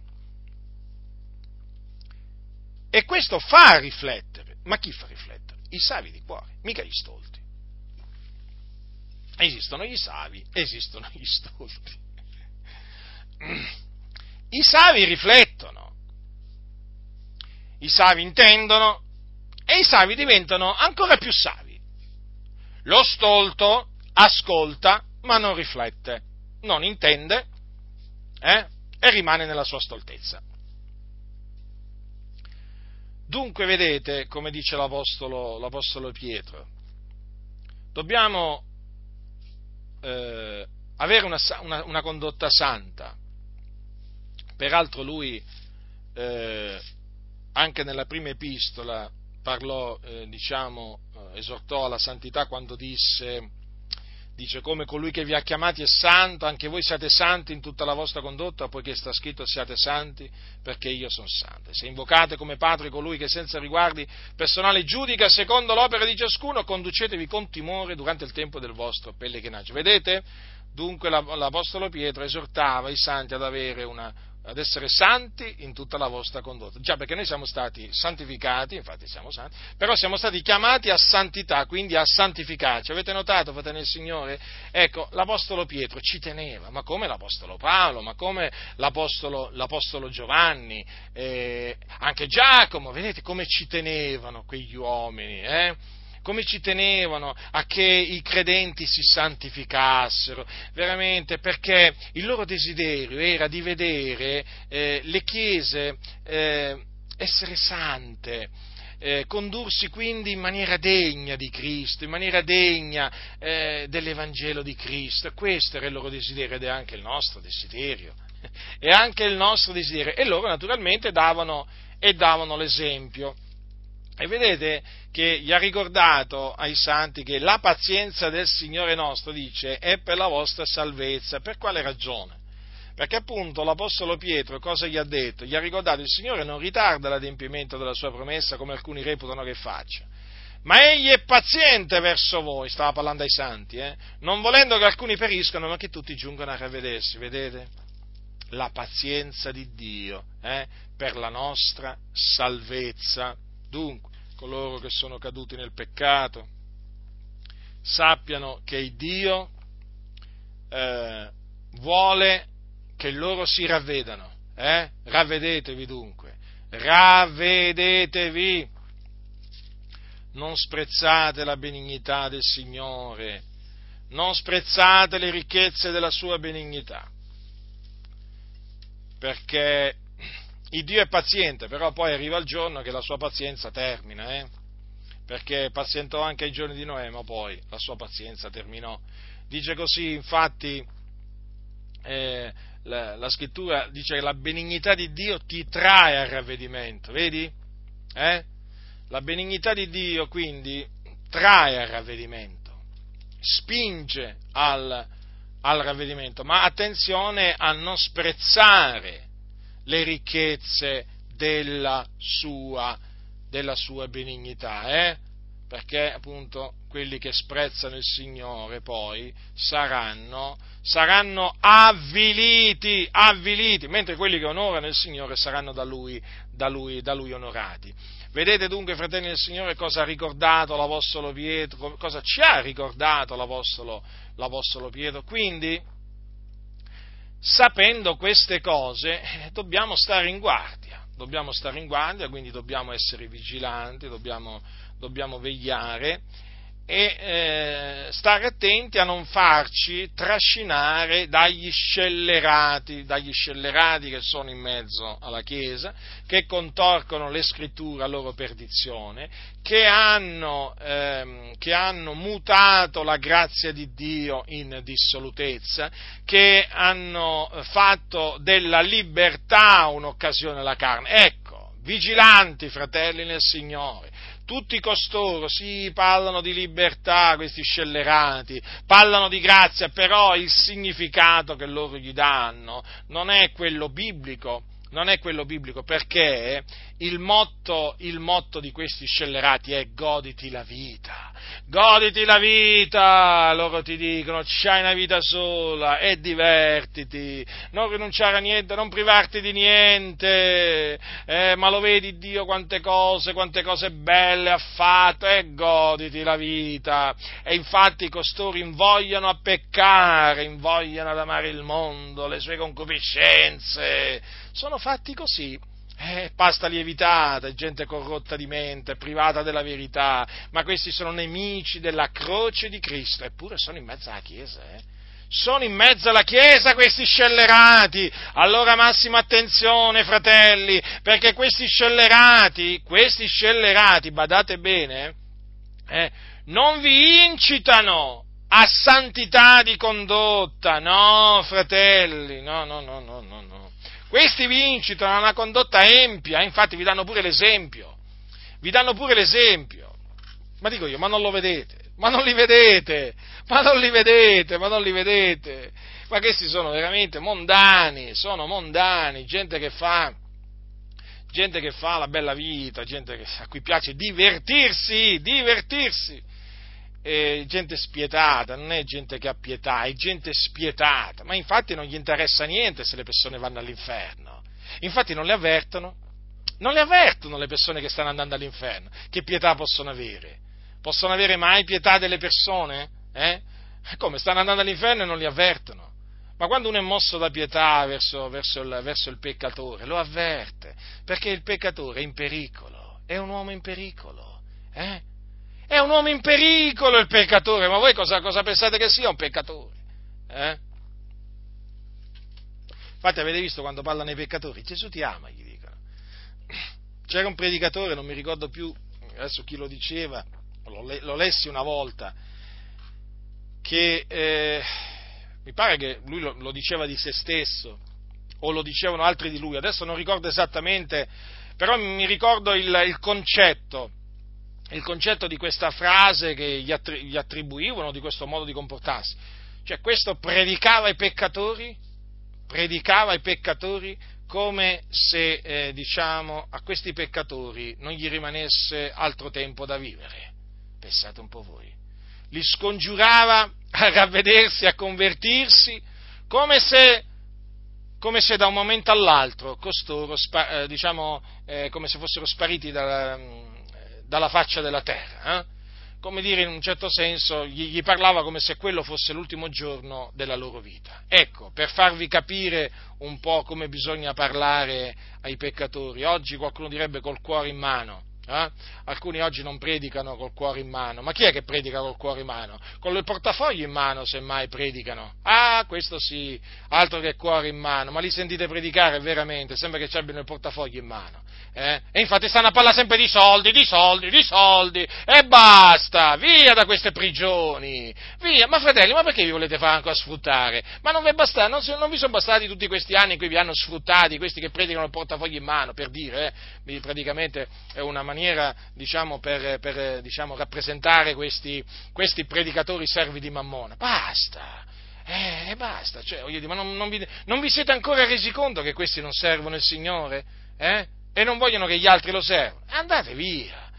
E questo fa riflettere. Ma chi fa riflettere? I savi di cuore, mica gli stolti. Esistono gli savi, esistono gli stolti. I savi riflettono, i savi intendono e i savi diventano ancora più savi. Lo stolto ascolta ma non riflette non intende eh, e rimane nella sua stoltezza. Dunque, vedete, come dice l'Apostolo, l'Apostolo Pietro, dobbiamo eh, avere una, una, una, condotta santa. Peraltro lui, eh, anche nella prima epistola, parlò, eh, diciamo, eh, esortò alla santità quando disse dice come colui che vi ha chiamati è santo, anche voi siate santi in tutta la vostra condotta, poiché sta scritto siate santi, perché io sono santo. Se invocate come Padre colui che senza riguardi personali giudica secondo l'opera di ciascuno, conducetevi con timore durante il tempo del vostro pellegrinaggio. Vedete? Dunque l'Apostolo Pietro esortava i santi ad avere una, ad essere santi in tutta la vostra condotta. Già perché noi siamo stati santificati, infatti siamo santi, però siamo stati chiamati a santità, quindi a santificarci. Avete notato, fratelli del Signore? Ecco, l'Apostolo Pietro ci teneva, ma come l'Apostolo Paolo, ma come l'Apostolo, l'Apostolo Giovanni, eh, anche Giacomo, vedete come ci tenevano quegli uomini, eh? Come ci tenevano a che i credenti si santificassero, veramente perché il loro desiderio era di vedere eh, le chiese eh, essere sante, eh, condursi quindi in maniera degna di Cristo, in maniera degna eh, dell'Evangelo di Cristo. Questo era il loro desiderio ed è anche il nostro desiderio. È anche il nostro desiderio. E loro naturalmente davano, davano l'esempio. E vedete che gli ha ricordato ai santi che la pazienza del Signore nostro, dice, è per la vostra salvezza. Per quale ragione? Perché appunto l'Apostolo Pietro cosa gli ha detto? Gli ha ricordato il Signore non ritarda l'adempimento della sua promessa come alcuni reputano che faccia. Ma egli è paziente verso voi, stava parlando ai santi, eh? non volendo che alcuni periscano, ma che tutti giungano a ravvedersi, vedete? La pazienza di Dio eh? per la nostra salvezza. Dunque, coloro che sono caduti nel peccato, sappiano che Dio eh, vuole che loro si ravvedano. Eh? Ravvedetevi dunque, ravvedetevi. Non sprezzate la benignità del Signore, non sprezzate le ricchezze della sua benignità, perché il Dio è paziente, però poi arriva il giorno che la sua pazienza termina, eh? perché pazientò anche ai giorni di Noè, ma poi la sua pazienza terminò. Dice così, infatti, eh, la, la, scrittura dice che la benignità di Dio ti trae al ravvedimento, vedi? Eh? La benignità di Dio quindi trae al ravvedimento, spinge al, al ravvedimento, ma attenzione a non sprezzare le ricchezze della sua, della sua benignità, eh? perché appunto quelli che sprezzano il Signore poi saranno, saranno avviliti, avviliti, mentre quelli che onorano il Signore saranno da lui, da lui, da lui onorati. Vedete dunque, fratelli del Signore, cosa ha ricordato l'Apostolo Pietro, cosa ci ha ricordato l'Apostolo, l'Apostolo Pietro. Quindi, sapendo queste cose, eh, dobbiamo stare in guardia, dobbiamo stare in guardia, quindi dobbiamo essere vigilanti, dobbiamo, dobbiamo vegliare e eh, stare attenti a non farci trascinare dagli scellerati, dagli scellerati che sono in mezzo alla Chiesa, che contorcono le scritture a loro perdizione, che hanno, ehm, che hanno mutato la grazia di Dio in dissolutezza, che hanno fatto della libertà un'occasione alla carne. Ecco, vigilanti fratelli nel Signore, tutti costoro, sì, parlano di libertà, questi scellerati, parlano di grazia, però il significato che loro gli danno non è quello biblico, non è quello biblico, perché il motto, il motto, di questi scellerati è goditi la vita, goditi la vita, loro ti dicono c'hai una vita sola e divertiti, non rinunciare a niente, non privarti di niente, eh, ma lo vedi Dio quante cose, quante cose belle ha fatto e goditi la vita. E infatti costoro invogliano a peccare, invogliano ad amare il mondo, le sue concupiscenze, sono fatti così eh, pasta lievitata, gente corrotta di mente, privata della verità, ma questi sono nemici della croce di Cristo, eppure sono in mezzo alla Chiesa, eh? sono in mezzo alla Chiesa questi scellerati. Allora massima attenzione, fratelli, perché questi scellerati, questi scellerati, badate bene, eh, non vi incitano a santità di condotta, no, fratelli, no, no, no, no, no, no. Questi vi incitano a una condotta empia, infatti vi danno pure l'esempio, vi danno pure l'esempio. Ma dico io, ma non lo vedete? Ma non li vedete? Ma non li vedete? Ma non li vedete? Ma questi sono veramente mondani, sono mondani, gente che fa, gente che fa la bella vita, gente che, a cui piace divertirsi, divertirsi. E gente spietata, non è gente che ha pietà, è gente spietata, ma infatti non gli interessa niente se le persone vanno all'inferno. Infatti non le avvertono, non le avvertono le persone che stanno andando all'inferno, che pietà possono avere Possono avere mai pietà delle persone? Eh? Come? Stanno andando all'inferno e non li avvertono. Ma quando uno è mosso da pietà verso, verso, il, verso il peccatore, lo avverte, perché il peccatore è in pericolo, è un uomo in pericolo. Eh? È un uomo in pericolo il peccatore, ma voi cosa, cosa pensate che sia un peccatore? Eh? Infatti avete visto quando parlano i peccatori, Gesù ti ama, gli dicono. C'era un predicatore, non mi ricordo più adesso chi lo diceva, lo, lo lessi una volta, che eh, mi pare che lui lo, lo, diceva di se stesso, o lo dicevano altri di lui, adesso non ricordo esattamente, però mi ricordo il, il concetto, il concetto di questa frase che gli, attri, gli attribuivano, di questo modo di comportarsi. Cioè questo predicava ai peccatori, predicava ai peccatori come se, eh, diciamo, a questi peccatori non gli rimanesse altro tempo da vivere. Pensate un po' voi. Li scongiurava a ravvedersi, a convertirsi, come se, come se da un momento all'altro costoro, eh, diciamo, eh, come se fossero spariti dalla, dalla faccia della terra. Eh? Come dire, in un certo senso, gli, gli parlava come se quello fosse l'ultimo giorno della loro vita. Ecco, per farvi capire un po' come bisogna parlare ai peccatori, oggi qualcuno direbbe col cuore in mano eh? Alcuni oggi non predicano col cuore in mano, ma chi è che predica col cuore in mano? Con il portafoglio in mano, semmai predicano. Ah, questo sì, altro che cuore in mano, ma li sentite predicare veramente, sembra che ci abbiano il portafoglio in mano. Eh? E infatti stanno a parlare sempre di soldi, di soldi, di soldi, e basta, via da queste prigioni, via. Ma fratelli, ma perché vi volete fare ancora sfruttare? Ma non vi, basta, non, non vi sono bastati tutti questi anni in cui vi hanno sfruttati, questi che predicano il portafoglio in mano, per dire, eh? praticamente è una maniera, diciamo, per, per diciamo, rappresentare questi, questi predicatori servi di mammona. Basta! Eh, basta, cioè, dire, ma non, non, vi, non, vi, siete ancora resi conto che questi non servono il Signore? Eh? e non vogliono che gli altri lo servano, andate via.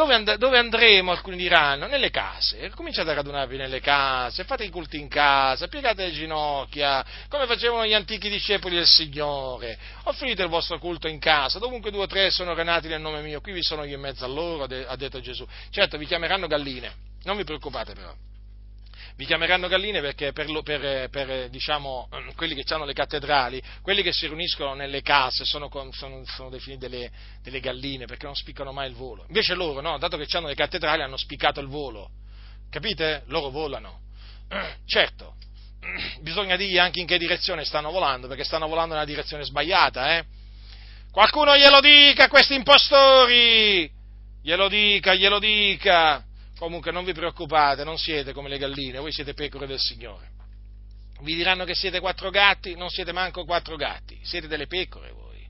Dove, and- dove, andremo? Alcuni diranno, nelle case. Cominciate a radunarvi nelle case, fate i culti in casa, piegate le ginocchia, come facevano gli antichi discepoli del Signore. Offrite il vostro culto in casa, dovunque due o tre sono renati nel nome mio, qui vi sono io in mezzo a loro, ha detto Gesù. Certo, vi chiameranno galline, non vi preoccupate però vi chiameranno galline perché per, per, per diciamo, quelli che hanno le cattedrali, quelli che si riuniscono nelle case sono, sono, sono definiti delle, delle, galline perché non spiccano mai il volo. Invece loro, no, dato che hanno le cattedrali, hanno spiccato il volo. Capite? Loro volano. Certo, bisogna dirgli anche in che direzione stanno volando, perché stanno volando nella direzione sbagliata, eh? Qualcuno glielo dica a questi impostori! Glielo dica, glielo dica! Comunque non vi preoccupate, non siete come le galline, voi siete pecore del Signore. Vi diranno che siete quattro gatti, non siete manco quattro gatti, siete delle pecore voi,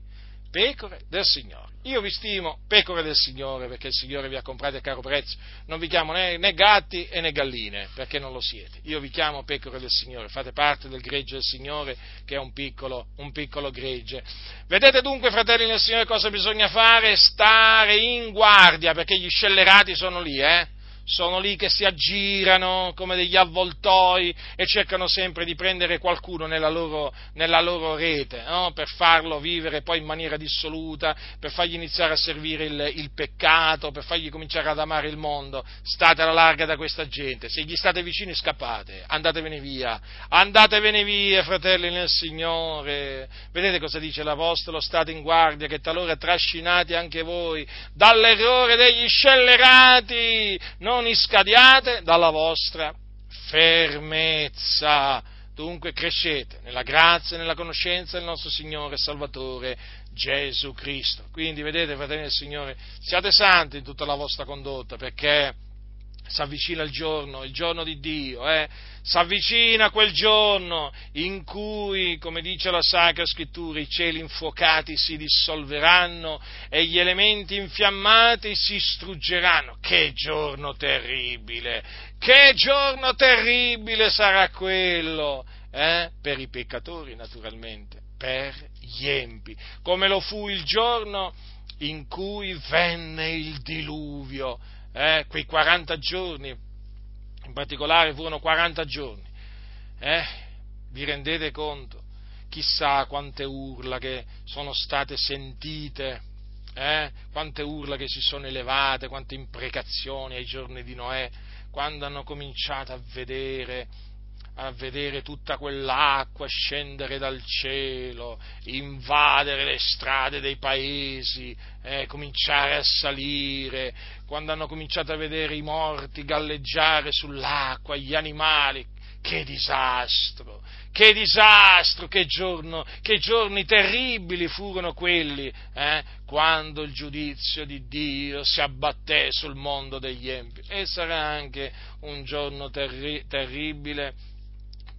pecore del Signore. Io vi stimo pecore del Signore perché il Signore vi ha comprati a caro prezzo, non vi chiamo né, né gatti né galline perché non lo siete. Io vi chiamo pecore del Signore, fate parte del gregge del Signore che è un piccolo, un piccolo gregge. Vedete dunque, fratelli del Signore, cosa bisogna fare? Stare in guardia perché gli scellerati sono lì, eh? Sono lì che si aggirano come degli avvoltoi e cercano sempre di prendere qualcuno nella loro, nella loro rete, no? per farlo vivere poi in maniera dissoluta, per fargli iniziare a servire il, il, peccato, per fargli cominciare ad amare il mondo. State alla larga da questa gente, se gli state vicini scappate, andatevene via, andatevene via, fratelli nel Signore. Vedete cosa dice l'Apostolo? State in guardia che talora trascinate anche voi dall'errore degli scellerati. Non non iscadiate dalla vostra fermezza. Dunque crescete nella grazia e nella conoscenza del nostro Signore e Salvatore Gesù Cristo. Quindi vedete, fratelli del Signore, siate santi in tutta la vostra condotta perché si avvicina il giorno, il giorno di Dio, eh? si avvicina quel giorno in cui, come dice la Sacra Scrittura, i cieli infuocati si dissolveranno e gli elementi infiammati si struggeranno. Che giorno terribile! Che giorno terribile sarà quello! Eh? Per i peccatori, naturalmente, per gli empi, come lo fu il giorno in cui venne il diluvio eh, quei 40 giorni, in particolare furono 40 giorni, eh, vi rendete conto? Chissà quante urla che sono state sentite, eh, quante urla che si sono elevate, quante imprecazioni ai giorni di Noè, quando hanno cominciato a vedere a vedere tutta quell'acqua scendere dal cielo, invadere le strade dei paesi, eh, cominciare a salire, quando hanno cominciato a vedere i morti galleggiare sull'acqua, gli animali, che disastro, che disastro, che, giorno, che giorni terribili furono quelli, eh, quando il giudizio di Dio si abbatté sul mondo degli empi. E sarà anche un giorno terri- terribile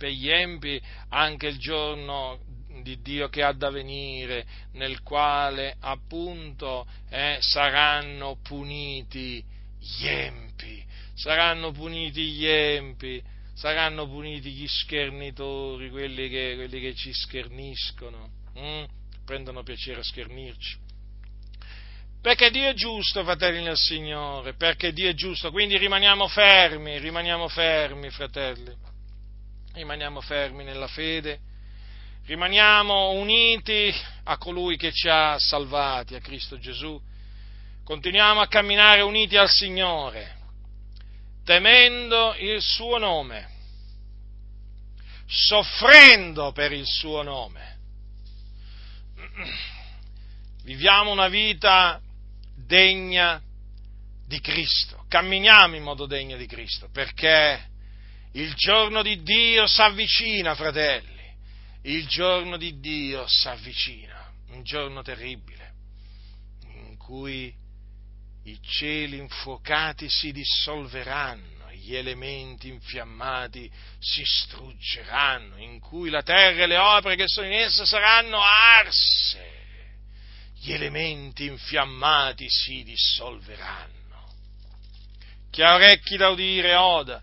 per gli empi anche il giorno di Dio che ha da venire, nel quale appunto eh, saranno puniti gli empi, saranno puniti gli empi, saranno puniti gli schernitori, quelli che, quelli che ci scherniscono, hm? prendono piacere a schernirci. Perché Dio è giusto, fratelli del Signore, perché Dio è giusto, quindi rimaniamo fermi, rimaniamo fermi, fratelli rimaniamo fermi nella fede, rimaniamo uniti a colui che ci ha salvati, a Cristo Gesù, continuiamo a camminare uniti al Signore, temendo il suo nome, soffrendo per il suo nome. Viviamo una vita degna di Cristo, camminiamo in modo degno di Cristo, perché il giorno di Dio si avvicina, fratelli. Il giorno di Dio si avvicina, un giorno terribile, in cui i cieli infuocati si dissolveranno, gli elementi infiammati si struggeranno, in cui la terra e le opere che sono in essa saranno arse, gli elementi infiammati si dissolveranno. Chi ha orecchi da udire oda